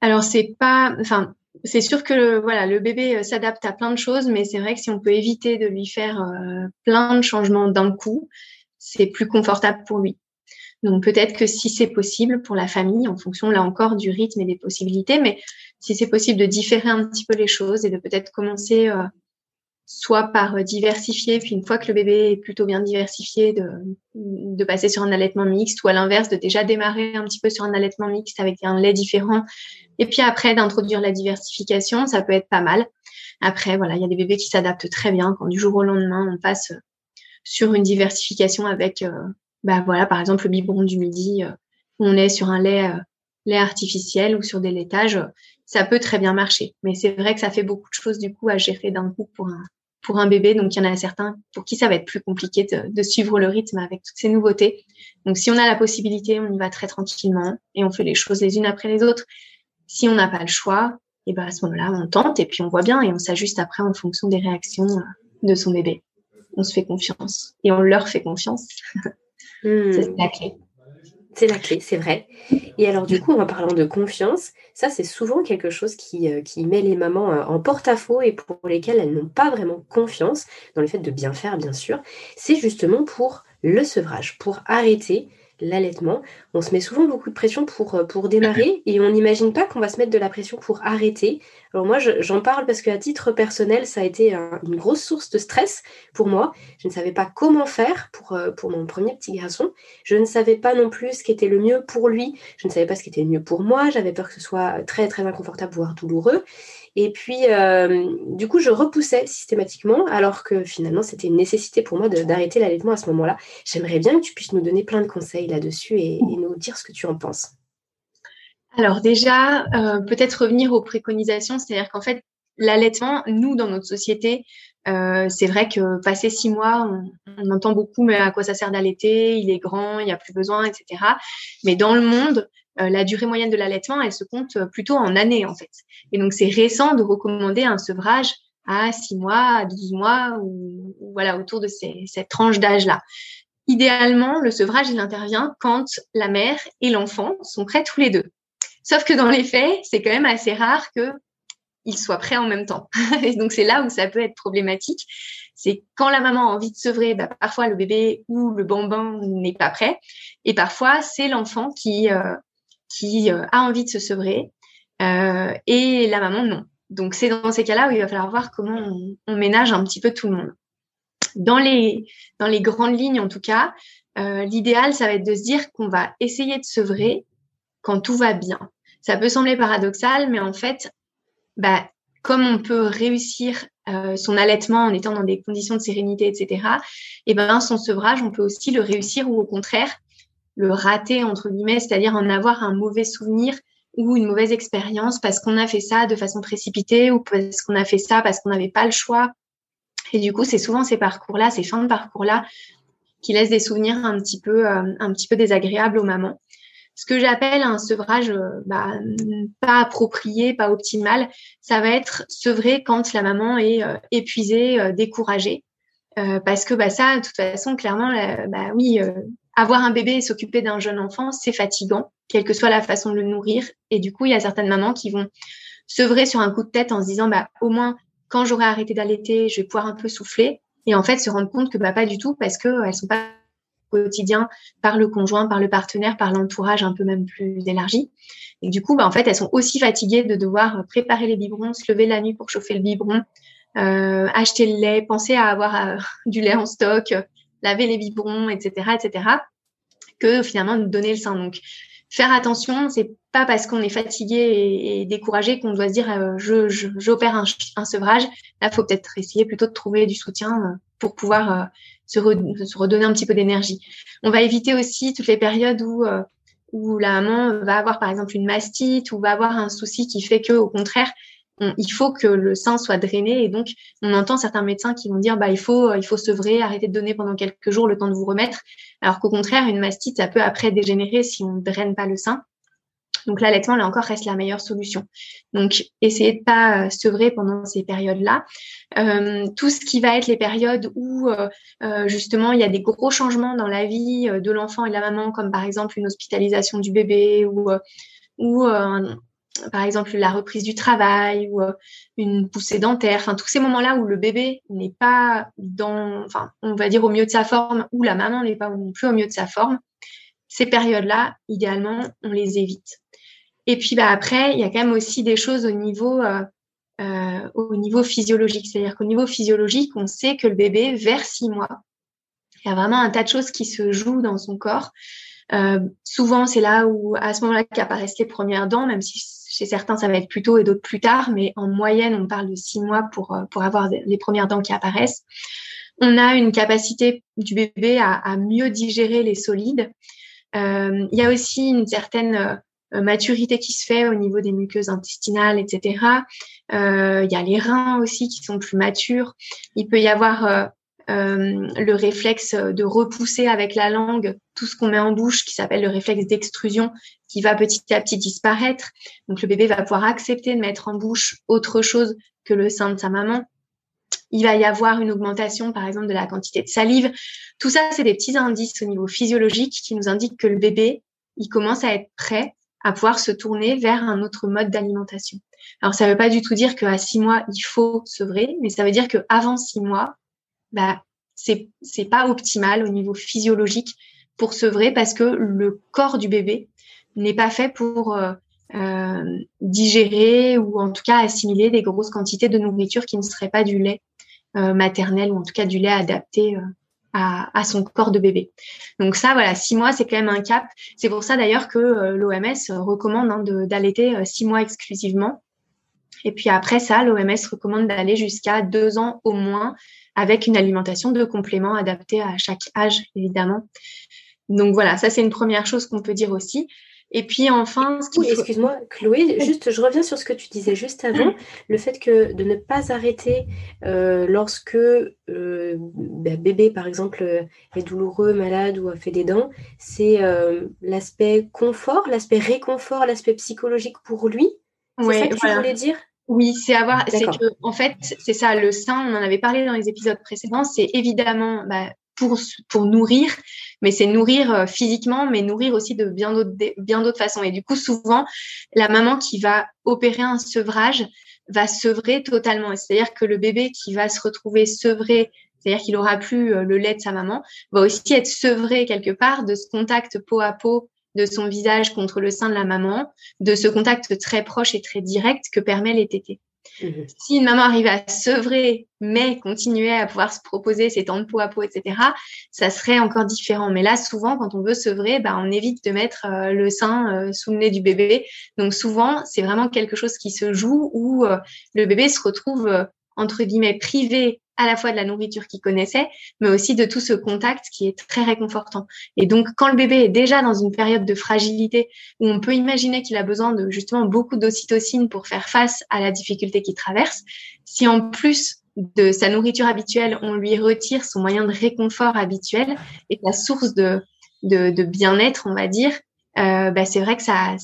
Alors, c'est pas. Enfin, c'est sûr que voilà, le bébé euh, s'adapte à plein de choses, mais c'est vrai que si on peut éviter de lui faire euh, plein de changements d'un coup, c'est plus confortable pour lui. Donc peut-être que si c'est possible pour la famille, en fonction là encore du rythme et des possibilités, mais si c'est possible de différer un petit peu les choses et de peut-être commencer euh, soit par euh, diversifier, puis une fois que le bébé est plutôt bien diversifié, de, passer sur un allaitement mixte, ou à l'inverse, de déjà démarrer un petit peu sur un allaitement mixte avec un lait différent, et puis après d'introduire la diversification, ça peut être pas mal. Après, voilà, il y a des bébés qui s'adaptent très bien quand du jour au lendemain, on passe sur une diversification avec, euh, bah voilà, par exemple le biberon du midi, euh, on est sur un lait, lait artificiel ou sur des laitages ça peut très bien marcher. Mais c'est vrai que ça fait beaucoup de choses du coup à gérer d'un coup pour un, pour un bébé. Donc, il y en a certains pour qui ça va être plus compliqué de, suivre le rythme avec toutes ces nouveautés. Donc, si on a la possibilité, on y va très tranquillement et on fait les choses les unes après les autres. Si on n'a pas le choix, et eh ben à ce moment-là, on tente et puis on voit bien et on s'ajuste après en fonction des réactions euh, de son bébé. On se fait confiance et on leur fait confiance. Hmm. C'est la clé. C'est la clé, c'est vrai. Et alors du coup, en parlant de confiance, ça c'est souvent quelque chose qui, euh, qui, met les mamans euh, en porte-à-faux et pour lesquelles elles n'ont pas vraiment confiance dans le fait de bien faire, bien sûr. C'est justement pour le sevrage, pour arrêter l'allaitement. On se met souvent beaucoup de pression pour, euh, pour démarrer et on n'imagine pas qu'on va se mettre de la pression pour arrêter. Alors moi, j'en parle parce qu'à titre personnel, ça a été une grosse source de stress pour moi. Je ne savais pas comment faire pour, euh, pour mon premier petit garçon. Je ne savais pas non plus ce qui était le mieux pour lui. Je ne savais pas ce qui était le mieux pour moi. J'avais peur que ce soit très, très inconfortable, voire douloureux. Et puis, euh, du coup, je repoussais systématiquement, alors que finalement, c'était une nécessité pour moi d'arrêter l'allaitement à ce moment-là. J'aimerais bien que tu puisses nous donner plein de conseils là-dessus et, nous dire ce que tu en penses. Alors déjà, euh, peut-être revenir aux préconisations, c'est-à-dire qu'en fait, l'allaitement, nous, dans notre société, euh, c'est vrai que passé six mois, on, entend beaucoup, mais à quoi ça sert d'allaiter? Il est grand, il n'y a plus besoin, etc. Mais dans le monde, euh, la durée moyenne de l'allaitement, elle se compte euh, plutôt en années, en fait. Et donc, c'est récent de recommander un sevrage à 6 mois, à 12 mois, ou, voilà, autour de cette tranche d'âge-là. Idéalement, le sevrage, il intervient quand la mère et l'enfant sont prêts tous les deux. Sauf que dans les faits, c'est quand même assez rare qu'ils soient prêts en même temps. et donc, c'est là où ça peut être problématique. C'est quand la maman a envie de sevrer, bah, parfois le bébé ou le bambin n'est pas prêt. Et parfois, c'est l'enfant qui, euh, qui euh, a envie de se sevrer euh, et la maman non. Donc c'est dans ces cas-là où il va falloir voir comment on, ménage un petit peu tout le monde. Dans les, dans les grandes lignes en tout cas, euh, l'idéal ça va être de se dire qu'on va essayer de sevrer quand tout va bien. Ça peut sembler paradoxal, mais en fait, bah, comme on peut réussir son allaitement en étant dans des conditions de sérénité, etc., et ben son sevrage, on peut aussi le réussir ou au contraire le rater entre guillemets, c'est-à-dire en avoir un mauvais souvenir ou une mauvaise expérience parce qu'on a fait ça de façon précipitée ou parce qu'on a fait ça parce qu'on n'avait pas le choix. Et du coup, c'est souvent ces parcours-là, ces fins de parcours-là, qui laissent des souvenirs un petit peu, euh, un petit peu désagréables aux mamans. Ce que j'appelle un sevrage euh, bah, pas approprié, pas optimal, ça va être sevré quand la maman est euh, épuisée, découragée. parce que bah, ça, de toute façon, clairement, bah, oui, avoir un bébé et s'occuper d'un jeune enfant, c'est fatigant, quelle que soit la façon de le nourrir. Et du coup, il y a certaines mamans qui vont sevrer sur un coup de tête en se disant, bah, au moins, quand j'aurai arrêté d'allaiter, je vais pouvoir un peu souffler. Et en fait, se rendre compte que bah, pas du tout, parce qu'elles sont pas quotidien par le conjoint, par le partenaire, par l'entourage un peu même plus élargi. Et du coup, bah, en fait, elles sont aussi fatiguées de devoir préparer les biberons, se lever la nuit pour chauffer le biberon, euh, acheter le lait, penser à avoir euh, du lait en stock, laver les biberons, etc., etc., que finalement de donner le sein. Donc, faire attention, c'est pas parce qu'on est fatigué et, découragé qu'on doit se dire euh, je j'opère un, un, sevrage. Là, faut peut-être essayer plutôt de trouver du soutien euh, pour pouvoir euh, se, redonner un petit peu d'énergie. On va éviter aussi toutes les périodes où où la maman va avoir par exemple une mastite ou va avoir un souci qui fait que au contraire il faut que le sein soit drainé et donc on entend certains médecins qui vont dire bah il faut euh, il faut sevrer, arrêter de donner pendant quelques jours le temps de vous remettre, alors qu'au contraire une mastite ça peut après dégénérer si on ne draine pas le sein. Donc l'allaitement là encore reste la meilleure solution. Donc essayez de pas euh, sevrer pendant ces périodes-là. Euh, tout ce qui va être les périodes où justement il y a des gros changements dans la vie de l'enfant et de la maman, comme par exemple une hospitalisation du bébé ou ou par exemple la reprise du travail ou euh, une poussée dentaire, enfin tous ces moments-là où le bébé n'est pas dans, enfin on va dire au mieux de sa forme, ou la maman n'est pas non plus au mieux de sa forme, ces périodes-là, idéalement, on les évite. Et puis bah après, il y a quand même aussi des choses au niveau euh, euh, au niveau physiologique, c'est-à-dire qu'au niveau physiologique, on sait que le bébé vers six mois, il y a vraiment un tas de choses qui se jouent dans son corps. souvent, c'est là où, à ce moment-là, qu'apparaissent les premières dents, même si chez certains, ça va être plus tôt et d'autres plus tard, mais en moyenne, on parle de six mois pour, euh, pour avoir les premières dents qui apparaissent. On a une capacité du bébé à, mieux digérer les solides. Euh, il y a aussi une certaine maturité qui se fait au niveau des muqueuses intestinales, etc. Il y a les reins aussi qui sont plus matures. Il peut y avoir le réflexe de repousser avec la langue tout ce qu'on met en bouche, qui s'appelle le réflexe d'extrusion, qui va petit à petit disparaître. Donc le bébé va pouvoir accepter de mettre en bouche autre chose que le sein de sa maman. Il va y avoir une augmentation, par exemple, de la quantité de salive. Tout ça, c'est des petits indices au niveau physiologique qui nous indiquent que le bébé, il commence à être prêt à pouvoir se tourner vers un autre mode d'alimentation. Alors, ça ne veut pas du tout dire qu'à six mois, il faut sevrer, mais ça veut dire qu'avant six mois, bah, c'est, c'est pas optimal au niveau physiologique pour sevrer parce que le corps du bébé n'est pas fait pour euh, euh, digérer ou en tout cas assimiler des grosses quantités de nourriture qui ne seraient pas du lait euh, maternel ou en tout cas du lait adapté à, son corps de bébé. Donc ça, voilà, six mois, c'est quand même un cap. C'est pour ça d'ailleurs que l'OMS recommande hein, d'allaiter six mois exclusivement. Et puis après ça, l'OMS recommande d'aller jusqu'à deux ans au moins avec une alimentation de complément adaptée à chaque âge, évidemment. Donc voilà, ça c'est une première chose qu'on peut dire aussi. Et puis enfin, oui, excuse-moi, Chloé, juste, je reviens sur ce que tu disais juste avant, mm. le fait que de ne pas arrêter euh, lorsque euh, bah, bébé, par exemple, euh, est douloureux, malade ou a fait des dents, c'est l'aspect confort, l'aspect réconfort, l'aspect psychologique pour lui. C'est ça que tu voulais dire? Oui, c'est avoir, c'est que en fait, c'est ça, le sein. On en avait parlé dans les épisodes précédents. C'est évidemment bah, pour, nourrir, mais c'est nourrir euh, physiquement, mais nourrir aussi de bien d'autres, bien d'autres façons. Et du coup, souvent, la maman qui va opérer un sevrage va sevrer totalement. C'est-à-dire que le bébé qui va se retrouver sevré, c'est-à-dire qu'il aura plus euh, le lait de sa maman, va aussi être sevré quelque part de ce contact peau à peau de son visage contre le sein de la maman, de ce contact très proche et très direct que permet les tétés. Mhm. Si une maman arrive à sevrer, mais continuer à pouvoir se proposer ses temps de peau à peau, etc., ça serait encore différent. Mais là, souvent, quand on veut sevrer, bah, on évite de mettre euh, le sein euh, sous le nez du bébé. Donc souvent, c'est vraiment quelque chose qui se joue où euh, le bébé se retrouve entre guillemets privé à la fois de la nourriture qu'il connaissait, mais aussi de tout ce contact qui est très réconfortant. Et donc, quand le bébé est déjà dans une période de fragilité où on peut imaginer qu'il a besoin de justement beaucoup d'ocytocine pour faire face à la difficulté qu'il traverse, si en plus de sa nourriture habituelle, on lui retire son moyen de réconfort habituel et la source de, de, bien-être, on va dire, euh, bah, c'est vrai que ça,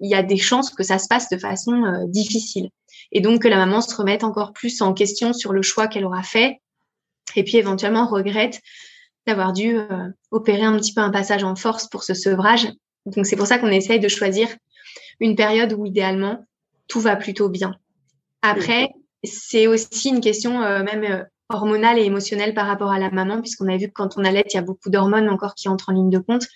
il y a des chances que ça se passe de façon euh, difficile et donc que la maman se remette encore plus en question sur le choix qu'elle aura fait et puis éventuellement regrette d'avoir dû euh, opérer un petit peu un passage en force pour ce sevrage. Donc c'est pour ça qu'on essaye de choisir une période où idéalement tout va plutôt bien. Après, c'est aussi une question euh, même euh, hormonale et émotionnelle par rapport à la maman, puisqu'on a vu que quand on allait, il y a beaucoup d'hormones encore qui entrent en ligne de compte.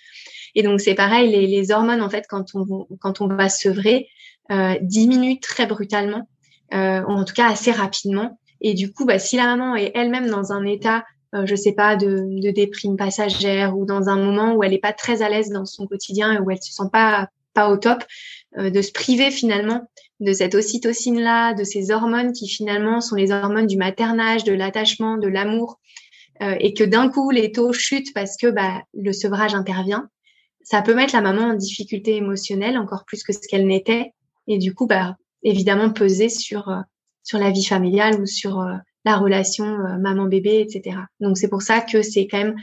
Et donc c'est pareil, les, les, hormones en fait quand on quand on va sevrer euh, diminuent très brutalement euh, en tout cas assez rapidement. Et du coup, bah, si la maman est elle-même dans un état, euh, je sais pas, de, de, déprime passagère ou dans un moment où elle n'est pas très à l'aise dans son quotidien et où elle se sent pas pas au top, euh, de se priver finalement de cette ocytocine-là, de ces hormones qui finalement sont les hormones du maternage, de l'attachement, de l'amour, euh, et que d'un coup les taux chutent parce que bah, le sevrage intervient, ça peut mettre la maman en difficulté émotionnelle encore plus que ce qu'elle n'était, et du coup bah, évidemment peser sur, euh, sur la vie familiale ou sur euh, la relation euh, maman-bébé, etc. Donc c'est pour ça que c'est quand même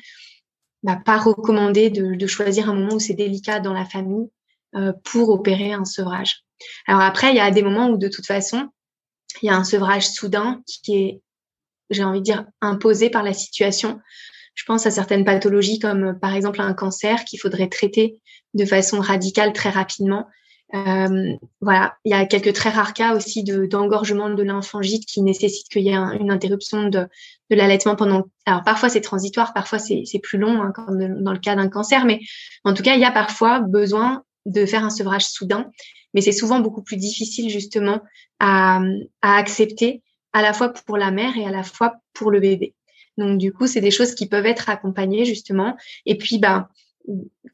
bah, pas recommandé de, de, choisir un moment où c'est délicat dans la famille pour opérer un sevrage. Alors après, il y a des moments où de toute façon, il y a un sevrage soudain qui est, j'ai envie de dire, imposé par la situation. Je pense à certaines pathologies comme par exemple un cancer qu'il faudrait traiter de façon radicale très rapidement euh, voilà, il y a quelques très rares cas aussi de d'engorgement de lymphangite qui nécessitent qu'il y ait une interruption de, de l'allaitement pendant. Alors parfois c'est transitoire, parfois c'est plus long, hein, comme dans le cas d'un cancer, mais en tout cas il y a parfois besoin de faire un sevrage soudain, mais c'est souvent beaucoup plus difficile justement à, à accepter à la fois pour la mère et à la fois pour le bébé. Donc du coup c'est des choses qui peuvent être accompagnées justement, et puis bah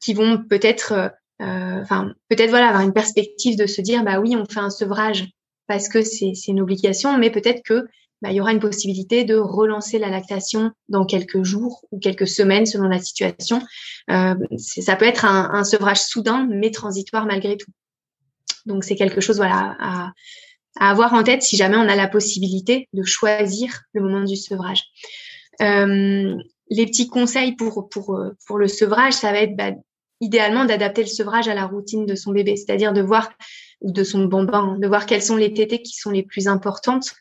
qui vont peut-être euh, enfin peut-être voilà avoir une perspective de se dire bah oui on fait un sevrage parce que c'est une obligation mais peut-être que bah, il y aura une possibilité de relancer la lactation dans quelques jours ou quelques semaines selon la situation. Euh, ça peut être un, un, sevrage soudain mais transitoire malgré tout. Donc c'est quelque chose voilà à, à, avoir en tête si jamais on a la possibilité de choisir le moment du sevrage. Euh, les petits conseils pour, pour, pour le sevrage, ça va être bah, idéalement d'adapter le sevrage à la routine de son bébé, c'est-à-dire de voir ou de son bambin, de voir quelles sont les tétées qui sont les plus importantes.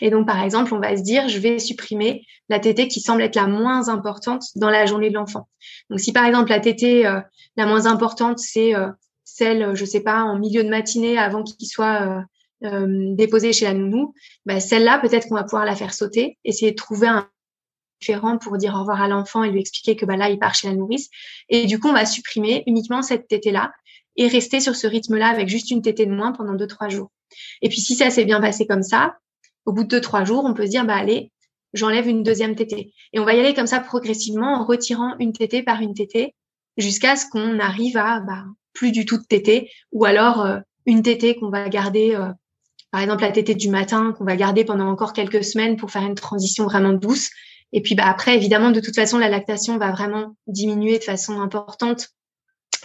Et donc, par exemple, on va se dire, je vais supprimer la tétée qui semble être la moins importante dans la journée de l'enfant. Donc, si par exemple la tétée euh, la moins importante, c'est euh, celle, je sais pas, en milieu de matinée avant qu'il soit euh, déposé chez la nounou, bah, celle-là, peut-être qu'on va pouvoir la faire sauter, essayer de trouver un différent pour dire au revoir à l'enfant et lui expliquer que bah, là, il part chez la nourrice. Et du coup, on va supprimer uniquement cette tétée-là et rester sur ce rythme-là avec juste une tétée de moins pendant deux, trois jours. Et puis, si ça s'est bien passé comme ça, au bout de deux, trois jours, on peut se dire, bah, allez, j'enlève une deuxième tétée. Et on va y aller comme ça progressivement en retirant une tétée par une tétée jusqu'à ce qu'on arrive à bah, plus du tout de tétée ou alors euh, une tétée qu'on va garder, euh, par exemple la tétée du matin, qu'on va garder pendant encore quelques semaines pour faire une transition vraiment douce et puis bah, après, évidemment, de toute façon, la lactation va vraiment diminuer de façon importante.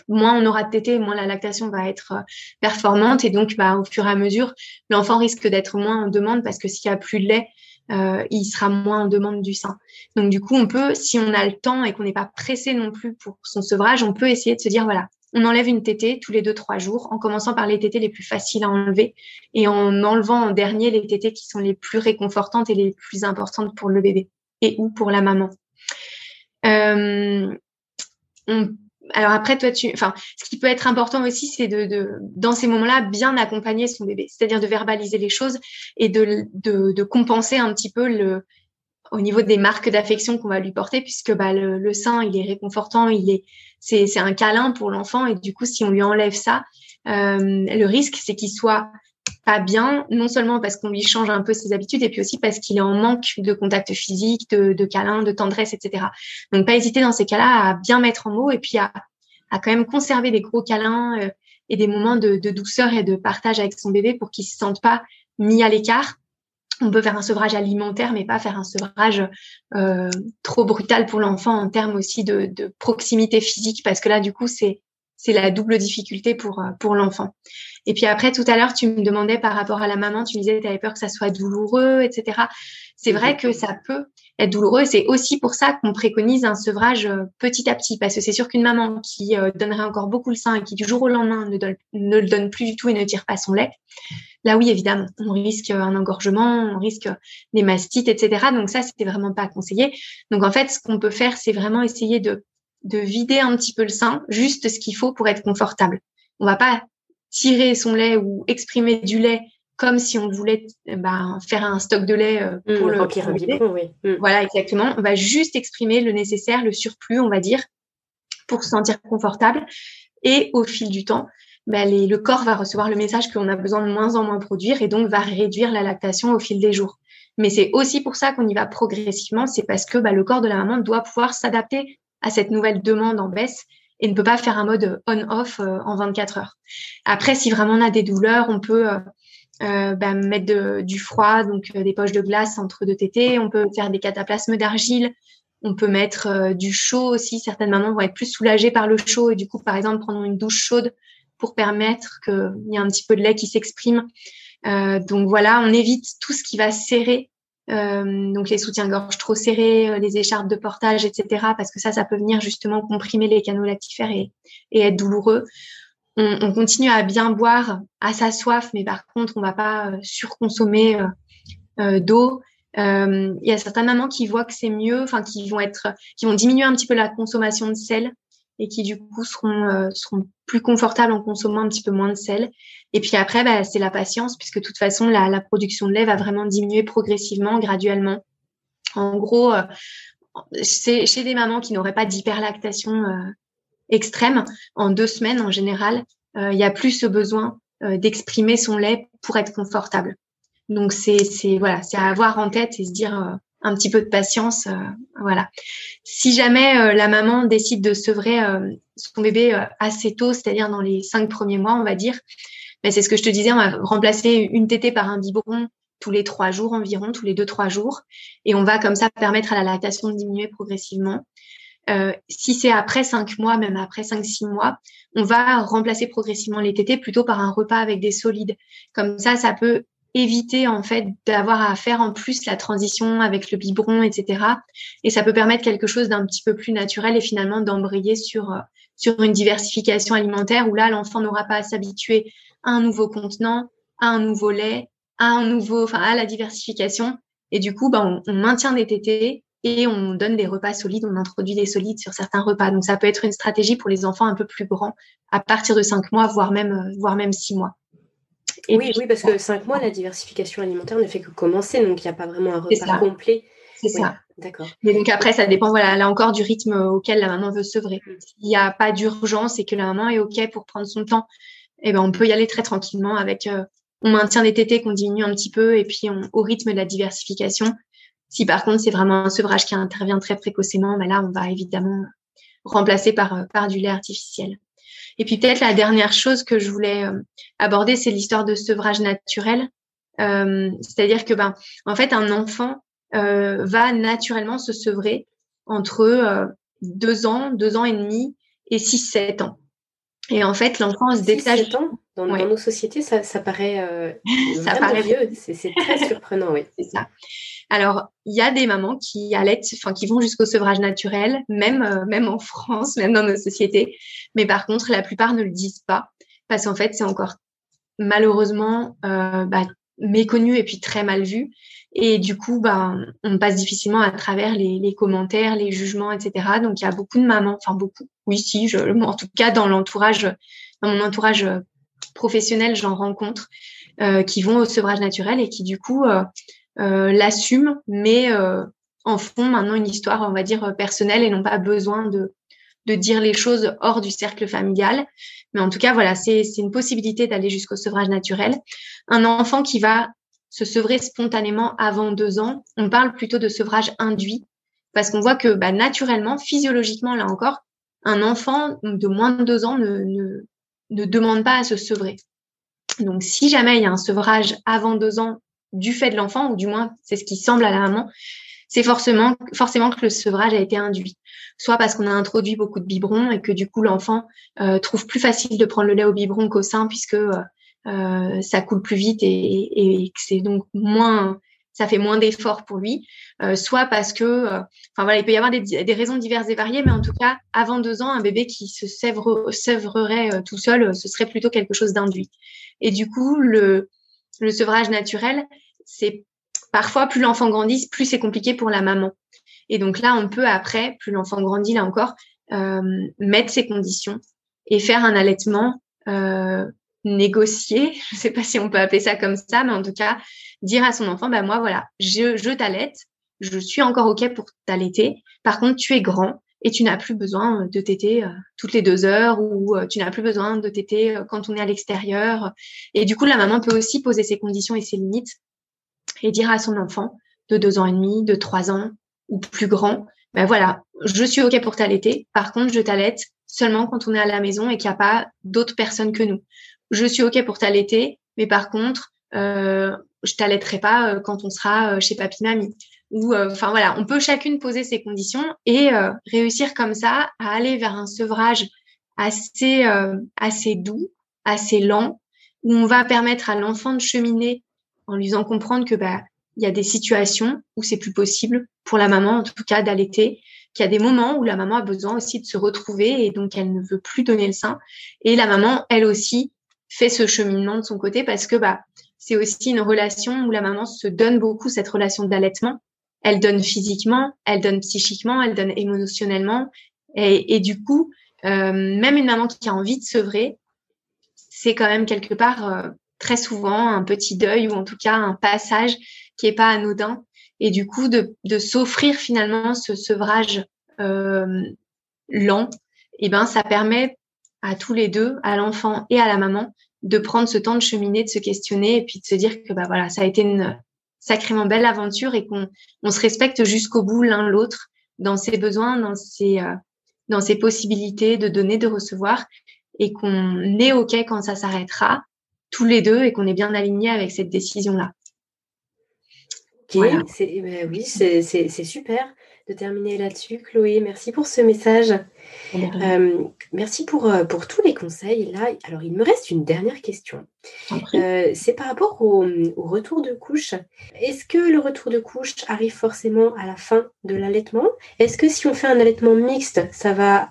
Moins on aura de tétée, moins la lactation va être euh, performante. Et donc, bah, au fur et à mesure, l'enfant risque d'être moins en demande parce que s'il n'y a plus de lait, euh, il sera moins en demande du sein. Donc, du coup, on peut, si on a le temps et qu'on n'est pas pressé non plus pour son sevrage, on peut essayer de se dire, voilà, on enlève une tétée tous les deux, trois jours, en commençant par les tétées les plus faciles à enlever et en enlevant en dernier les tétées qui sont les plus réconfortantes et les plus importantes pour le bébé et ou pour la maman. Euh, alors après, toi, tu, enfin, ce qui peut être important aussi, c'est de, de, dans ces moments-là, bien accompagner son bébé, c'est-à-dire de verbaliser les choses et de, de, de, compenser un petit peu le, au niveau des marques d'affection qu'on va lui porter, puisque bah, le, sein, il est réconfortant, il est, c'est, c'est un câlin pour l'enfant, et du coup, si on lui enlève ça, euh, le risque, c'est qu'il soit pas bien, non seulement parce qu'on lui change un peu ses habitudes, et puis aussi parce qu'il est en manque de contact physique, de, de câlins, de tendresse, etc. Donc, pas hésiter dans ces cas-là à bien mettre en mots et puis à, à quand même conserver des gros câlins euh, et des moments de, de, douceur et de partage avec son bébé pour qu'il se sente pas mis à l'écart. On peut faire un sevrage alimentaire, mais pas faire un sevrage euh, trop brutal pour l'enfant en termes aussi de, de proximité physique, parce que là, du coup, c'est c'est la double difficulté pour euh, pour l'enfant. Et puis après, tout à l'heure, tu me demandais par rapport à la maman, tu disais, tu avais peur que ça soit douloureux, etc. C'est vrai que ça peut être douloureux. C'est aussi pour ça qu'on préconise un sevrage euh, petit à petit, parce que c'est sûr qu'une maman qui euh, donnerait encore beaucoup le sein et qui du jour au lendemain ne, donne, ne le donne plus du tout et ne tire pas son lait, là oui, évidemment, on risque un engorgement, on risque des mastites, etc. Donc ça, c'était vraiment pas conseillé. Donc en fait, ce qu'on peut faire, c'est vraiment essayer de de vider un petit peu le sein, juste ce qu'il faut pour être confortable. On va pas tirer son lait ou exprimer du lait comme si on voulait eh ben, faire un stock de lait euh, mmh, pour le remplir un oui. Mmh. Voilà, exactement. On va juste exprimer le nécessaire, le surplus, on va dire, pour se sentir confortable. Et au fil du temps, les, le corps va recevoir le message qu'on a besoin de moins en moins produire et donc va réduire la lactation au fil des jours. Mais c'est aussi pour ça qu'on y va progressivement, c'est parce que ben, le corps de la maman doit pouvoir s'adapter à cette nouvelle demande en baisse et ne peut pas faire un mode on-off euh, en 24 heures. Après, si vraiment on a des douleurs, on peut euh, euh bah, mettre du froid, donc des poches de glace entre deux tétés. On peut faire des cataplasmes d'argile. On peut mettre du chaud aussi. Certaines mamans vont être plus soulagées par le chaud et du coup, par exemple, prendre une douche chaude pour permettre qu'il y ait un petit peu de lait qui s'exprime. donc voilà, on évite tout ce qui va serrer euh, donc les soutiens-gorge trop serrés, euh, les écharpes de portage, etc. Parce que ça, ça peut venir justement comprimer les canaux lactifères et, et être douloureux. On, on, continue à bien boire à sa soif, mais par contre, on va pas euh, surconsommer euh, d'eau. Il y a certaines mamans qui voient que c'est mieux, enfin qui vont être, qui vont diminuer un petit peu la consommation de sel et qui du coup seront, seront plus confortables en consommant un petit peu moins de sel. Et puis après, bah, c'est la patience, puisque de toute façon, la, la, production de lait va vraiment diminuer progressivement, graduellement. En gros, euh, chez des mamans qui n'auraient pas d'hyperlactation euh, extrême, en deux semaines en général, euh, il y a plus ce besoin d'exprimer son lait pour être confortable. Donc c'est voilà, c'est à avoir en tête et se dire un petit peu de patience, voilà. Si jamais la maman décide de sevrer son bébé assez tôt, c'est-à-dire dans les cinq premiers mois, on va dire, c'est ce que je te disais, on va remplacer une tétée par un biberon tous les trois jours environ, tous les deux, trois jours. Et on va comme ça permettre à la lactation de diminuer progressivement. euh, si c'est après cinq mois, même après cinq, six mois, on va remplacer progressivement les tétés plutôt par un repas avec des solides. Comme ça, ça peut éviter en fait d'avoir à faire en plus la transition avec le biberon, etc. Et ça peut permettre quelque chose d'un petit peu plus naturel et finalement d'embrayer sur euh, sur une diversification alimentaire où là l'enfant n'aura pas à s'habituer à un nouveau contenant, à un nouveau lait, à un nouveau, enfin à la diversification. Et du coup, ben, on, on maintient des tétés et on donne des repas solides, on introduit des solides sur certains repas. Donc ça peut être une stratégie pour les enfants un peu plus grands à partir de cinq mois, voire même euh, voire même six mois oui, oui, parce que cinq mois, la diversification alimentaire ne fait que commencer, donc il n'y a pas vraiment un repas complet. C'est ça. D'accord. Mais donc après, ça dépend, voilà, là encore, du rythme auquel la maman veut sevrer. Mm. S'il n'y a pas d'urgence et que la maman est OK pour prendre son temps, eh ben, on peut y aller très tranquillement avec, euh, on maintient des tétés qu'on diminue un petit peu et puis on, au rythme de la diversification. Si par contre, c'est vraiment un sevrage qui intervient très précocement, ben là, on va évidemment remplacer par, euh, par du lait artificiel. Et puis peut-être la dernière chose que je voulais euh, aborder, c'est l'histoire de sevrage naturel. C'est-à-dire que ben, en fait, un enfant va naturellement se sevrer entre deux ans, deux ans et demi et six, sept ans. Et en fait, l'enfant se détache. Dans, dans, nos sociétés, ça, ça paraît, euh, ça paraît vieux. C'est très surprenant, oui. C'est ça. Alors, il y a des mamans qui allaitent, enfin, qui vont jusqu'au sevrage naturel, même, euh, même en France, même dans nos sociétés. Mais par contre, la plupart ne le disent pas parce qu'en fait, c'est encore malheureusement euh, bah, méconnu et puis très mal vu. Et du coup, bah, on passe difficilement à travers les, les, commentaires, les jugements, etc. Donc, il y a beaucoup de mamans, enfin beaucoup, oui, si, je, en tout cas dans l'entourage, dans mon entourage professionnel, j'en rencontre, euh, qui vont au sevrage naturel et qui du coup euh, euh, l'assument, mais euh, en font maintenant une histoire, on va dire, personnelle et n'ont pas besoin de, de dire les choses hors du cercle familial. Mais en tout cas, voilà, c'est une possibilité d'aller jusqu'au sevrage naturel. Un enfant qui va se sevrer spontanément avant deux ans, on parle plutôt de sevrage induit, parce qu'on voit que bah, naturellement, physiologiquement, là encore, un enfant de moins de deux ans ne, ne, ne demande pas à se sevrer. Donc, si jamais il y a un sevrage avant deux ans du fait de l'enfant, ou du moins c'est ce qui semble à la maman, c'est forcément, forcément que le sevrage a été induit. Soit parce qu'on a introduit beaucoup de biberons et que du coup l'enfant euh, trouve plus facile de prendre le lait au biberon qu'au sein puisque euh, euh ça coule plus vite et, et que c'est donc moins, ça fait moins d'efforts pour lui. Euh, soit parce que, euh, enfin voilà, il peut y avoir des, des, raisons diverses et variées, mais en tout cas, avant deux ans, un bébé qui se sèvre, sèvrerait tout seul, ce serait plutôt quelque chose d'induit. Et du coup, le, le sevrage naturel, c'est parfois plus l'enfant grandit, plus c'est compliqué pour la maman. Et donc là, on peut après, plus l'enfant grandit, là encore, euh, mettre ses conditions et faire un allaitement euh, négocié. Je ne sais pas si on peut appeler ça comme ça, mais en tout cas, dire à son enfant, bah moi voilà, je, je t'allaite, je suis encore ok pour t'allaiter. Par contre, tu es grand et tu n'as plus besoin de téter euh, toutes les deux heures ou euh, tu n'as plus besoin de téter euh, quand on est à l'extérieur. Et du coup, la maman peut aussi poser ses conditions et ses limites et dire à son enfant de deux ans et demi, de trois ans ou plus grand, ben voilà, je suis OK pour t'allaiter. Par contre, je t'allaite seulement quand on est à la maison et qu'il n'y a pas d'autres personnes que nous. Je suis OK pour t'allaiter, mais par contre, euh, je t'allaiterai pas quand on sera chez papy mamie. Ou enfin voilà, on peut chacune poser ses conditions et réussir comme ça à aller vers un sevrage assez assez doux, assez lent, où on va permettre à l'enfant de cheminer en lui faisant comprendre que bah il y a des situations où c'est plus possible pour la maman, en tout cas, d'allaiter, qu'il y a des moments où la maman a besoin aussi de se retrouver et donc elle ne veut plus donner le sein. Et la maman, elle aussi, fait ce cheminement de son côté parce que bah c'est aussi une relation où la maman se donne beaucoup cette relation d'allaitement. Elle donne physiquement, elle donne psychiquement, elle donne émotionnellement. Et, du coup, euh, même une maman qui a envie de sevrer, c'est quand même quelque part euh, très souvent un petit deuil ou en tout cas un passage qui est pas anodin. Et du coup, de, de s'offrir finalement ce sevrage euh, lent, eh ben ça permet à tous les deux, à l'enfant et à la maman, de prendre ce temps de cheminer, de se questionner et puis de se dire que bah voilà, ça a été une sacrément belle aventure et qu'on on se respecte jusqu'au bout l'un l'autre dans ses besoins, dans ses euh, dans ses possibilités de donner, de recevoir et qu'on est ok quand ça s'arrêtera tous les deux et qu'on est bien aligné avec cette décision-là. Ben oui, c'est super. De terminer là-dessus, Chloé. Merci pour ce message. Euh, merci pour, euh, pour tous les conseils. Là, alors, il me reste une dernière question. Euh, c'est par rapport au, retour de couche. Est-ce que le retour de couche arrive forcément à la fin de l'allaitement? Est-ce que si on fait un allaitement mixte, ça va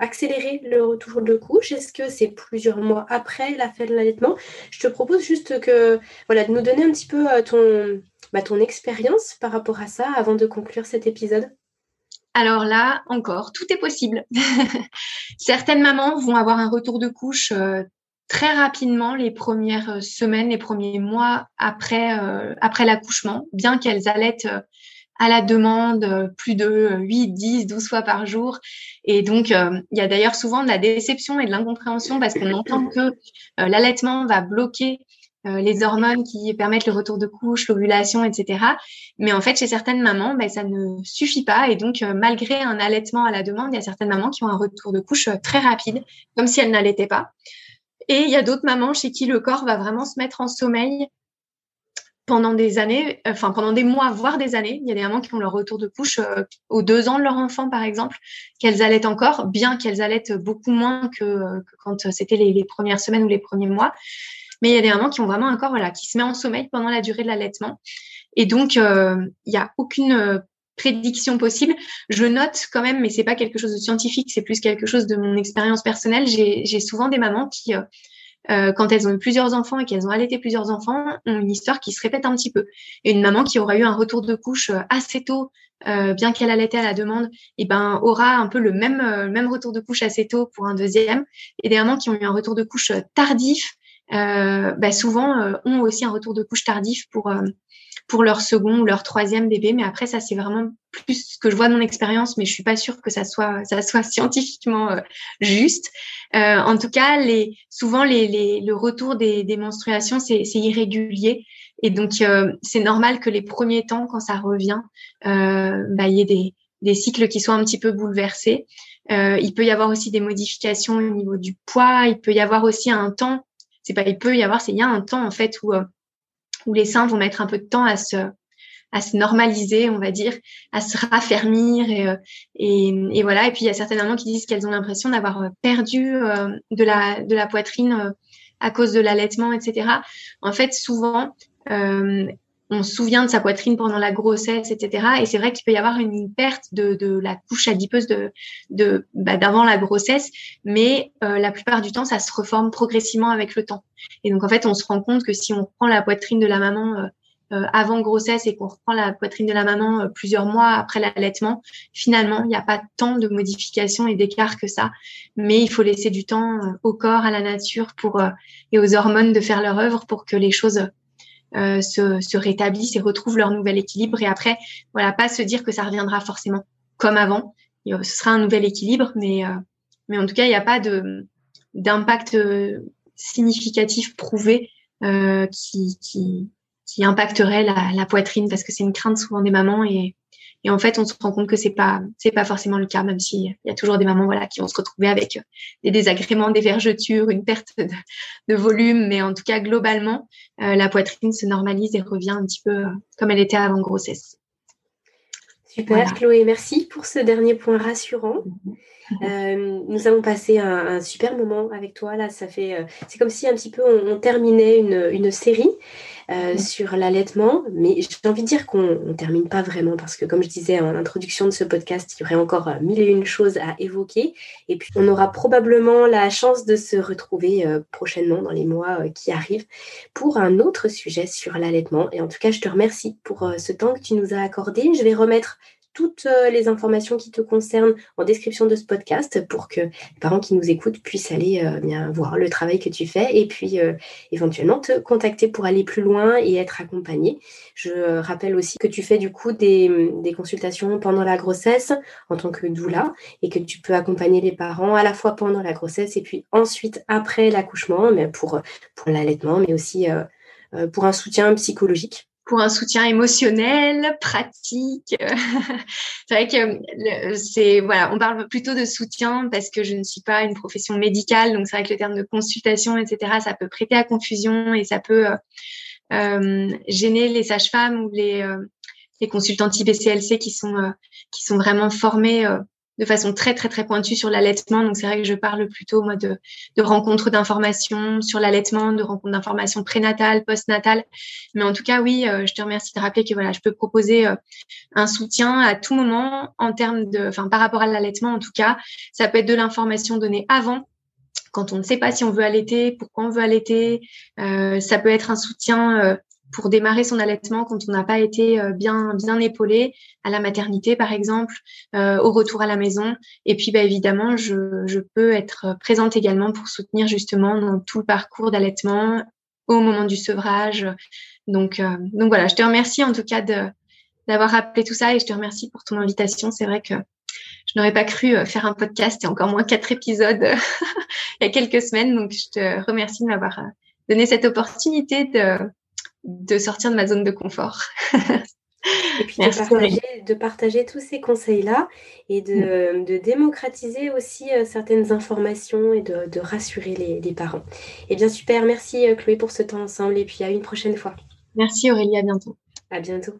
accélérer le retour de couche? Est-ce que c'est plusieurs mois après la fin de l'allaitement? Je te propose juste que, voilà, de nous donner un petit peu ton bah, ton expérience par rapport à ça avant de conclure cet épisode alors là, encore, tout est possible. Certaines mamans vont avoir un retour de couche euh, très rapidement les premières euh, semaines, les premiers mois après, euh, après l'accouchement, bien qu'elles allaitent à la demande plus de 8, 10, 12 fois par jour. Et donc, il y a d'ailleurs souvent de la déception et de l'incompréhension parce qu'on entend que l'allaitement va bloquer euh, les hormones qui permettent le retour de couche, l'ovulation, etc. Mais en fait, chez certaines mamans, ben, ça ne suffit pas. Et donc, euh, malgré un allaitement à la demande, il y a certaines mamans qui ont un retour de couche euh, très rapide, comme si elles n'allaitaient pas. Et il y a d'autres mamans chez qui le corps va vraiment se mettre en sommeil pendant des années, enfin pendant des mois, voire des années. Il y a des mamans qui ont leur retour de couche aux deux ans de leur enfant, par exemple, qu'elles allaitent encore, bien qu'elles allaitent beaucoup moins que, quand c'était les, premières semaines ou les premiers mois. Mais il y a des mamans qui ont vraiment un corps voilà, qui se met en sommeil pendant la durée de l'allaitement. Et donc, euh, il n'y a aucune euh, prédiction possible. Je note quand même, mais c'est pas quelque chose de scientifique, c'est plus quelque chose de mon expérience personnelle. J'ai souvent des mamans qui, euh, quand elles ont eu plusieurs enfants et qu'elles ont allaité plusieurs enfants, ont une histoire qui se répète un petit peu. Et une maman qui aura eu un retour de couche assez tôt, bien qu'elle allaitait à la demande, et eh ben aura un peu le même même retour de couche assez tôt pour un deuxième. Et des mamans qui ont eu un retour de couche tardif, euh, bah souvent euh, ont aussi un retour de couche tardif pour euh, pour leur second ou leur troisième bébé. Mais après, ça, c'est vraiment plus ce que je vois de mon expérience, mais je suis pas sûre que ça soit, ça soit scientifiquement juste. Euh, en tout cas, les, souvent, les, les, le retour des, des menstruations, c'est irrégulier. Et donc, c'est normal que les premiers temps, quand ça revient, bah, il y ait des, des cycles qui soient un petit peu bouleversés. il peut y avoir aussi des modifications au niveau du poids. Il peut y avoir aussi un temps c'est pas il peut y avoir c'est il y a un temps en fait où euh, où les seins vont mettre un peu de temps à se à se normaliser, on va dire, à se raffermir et, euh, et, voilà. Et puis il y a certaines mamans qui disent qu'elles ont l'impression d'avoir euh, perdu de la de la poitrine à cause de l'allaitement, etc. En fait, souvent, on souvient de sa poitrine pendant la grossesse, etc. Et c'est vrai qu'il peut y avoir une perte de, la couche adipeuse bah, d'avant la grossesse, mais euh, la plupart du temps, ça se reforme progressivement avec le temps. Et donc en fait, on se rend compte que si on prend la poitrine de la maman euh, euh, avant grossesse et qu'on reprend la poitrine de la maman plusieurs mois après l'allaitement, finalement, il n'y a pas tant de modifications et d'écart que ça. Mais il faut laisser du temps au corps, à la nature pour et aux hormones de faire leur œuvre pour que les choses euh, se, se, rétablissent et retrouvent leur nouvel équilibre. Et après, voilà, pas se dire que ça reviendra forcément comme avant. Ce sera un nouvel équilibre, mais, euh, mais en tout cas, il n'y a pas de d'impact euh, significatif prouvé qui, qui, qui impacterait la, la poitrine parce que c'est une crainte souvent des mamans et, et en fait, on se rend compte que c'est pas c'est pas forcément le cas, même s'il y a toujours des mamans voilà qui vont se retrouver avec des désagréments, des vergetures, une perte de, volume, mais en tout cas globalement, euh, la poitrine se normalise et revient un petit peu euh, comme elle était avant grossesse. Super, Chloé, merci pour ce dernier point rassurant. Euh, nous avons passé un, super moment avec toi. Là, ça fait, c'est comme si un petit peu on, terminait une, une série. Euh, sur l'allaitement. Mais j'ai envie de dire qu'on ne termine pas vraiment parce que, comme je disais en introduction de ce podcast, il y aurait encore euh, mille et une choses à évoquer. Et puis, on aura probablement la chance de se retrouver euh, prochainement dans les mois qui arrivent pour un autre sujet sur l'allaitement. Et en tout cas, je te remercie pour ce temps que tu nous as accordé. Je vais remettre toutes euh, les informations qui te concernent en description de ce podcast pour que les parents qui nous écoutent puissent aller euh, bien voir le travail que tu fais et puis euh, éventuellement te contacter pour aller plus loin et être accompagné. Je rappelle aussi que tu fais du coup des, consultations pendant la grossesse en tant que doula et que tu peux accompagner les parents à la fois pendant la grossesse et puis ensuite après l'accouchement, mais pour l'allaitement, mais aussi pour un soutien psychologique pour un soutien émotionnel, pratique. c'est vrai que c'est voilà, on parle plutôt de soutien parce que je ne suis pas une profession médicale, donc c'est vrai que le terme de consultation, etc., ça peut prêter à confusion et ça peut euh, euh gêner les sages-femmes ou les euh, les consultantes IBCLC qui sont qui sont vraiment formées de façon très très très pointue sur l'allaitement. Donc c'est vrai que je parle plutôt moi de, de rencontres d'informations sur l'allaitement, de rencontres d'informations prénatales, postnatales. Mais en tout cas, oui, euh, je te remercie de rappeler que voilà, je peux proposer euh, un soutien à tout moment en termes de, enfin par rapport à l'allaitement en tout cas, ça peut être de l'information donnée avant quand on ne sait pas si on veut allaiter, pourquoi on veut allaiter. Euh, ça peut être un soutien pour démarrer son allaitement quand on n'a pas été euh, bien bien épaulé à la maternité par exemple, euh, au retour à la maison. Et puis bah, évidemment, je, je peux être présente également pour soutenir justement dans tout le parcours d'allaitement au moment du sevrage. Donc euh, donc voilà, je te remercie en tout cas de d'avoir rappelé tout ça et je te remercie pour ton invitation. C'est vrai que je n'aurais pas cru faire un podcast et encore moins quatre épisodes il y a quelques semaines. Donc je te remercie de m'avoir donné cette opportunité de de sortir de ma zone de confort. et puis de partager, tous ces conseils-là et de, mm. démocratiser aussi euh, certaines informations et de, rassurer les, parents. Eh bien super, merci euh, Chloé pour ce temps ensemble et puis à une prochaine fois. Merci Aurélie, à bientôt. À bientôt.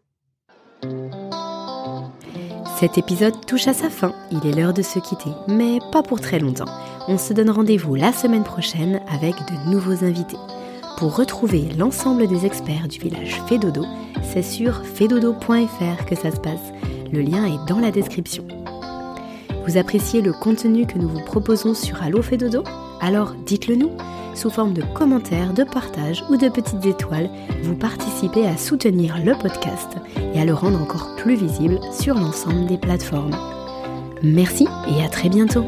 Cet épisode touche à sa fin, il est l'heure de se quitter, mais pas pour très longtemps. On se donne rendez-vous la semaine prochaine avec de nouveaux invités. Pour retrouver l'ensemble des experts du village Fédodo, c'est sur fedodo.fr que ça se passe. Le lien est dans la description. Vous appréciez le contenu que nous vous proposons sur Allo Fédodo Alors dites-le nous. Sous forme de commentaires, de partages ou de petites étoiles, vous participez à soutenir le podcast et à le rendre encore plus visible sur l'ensemble des plateformes. Merci et à très bientôt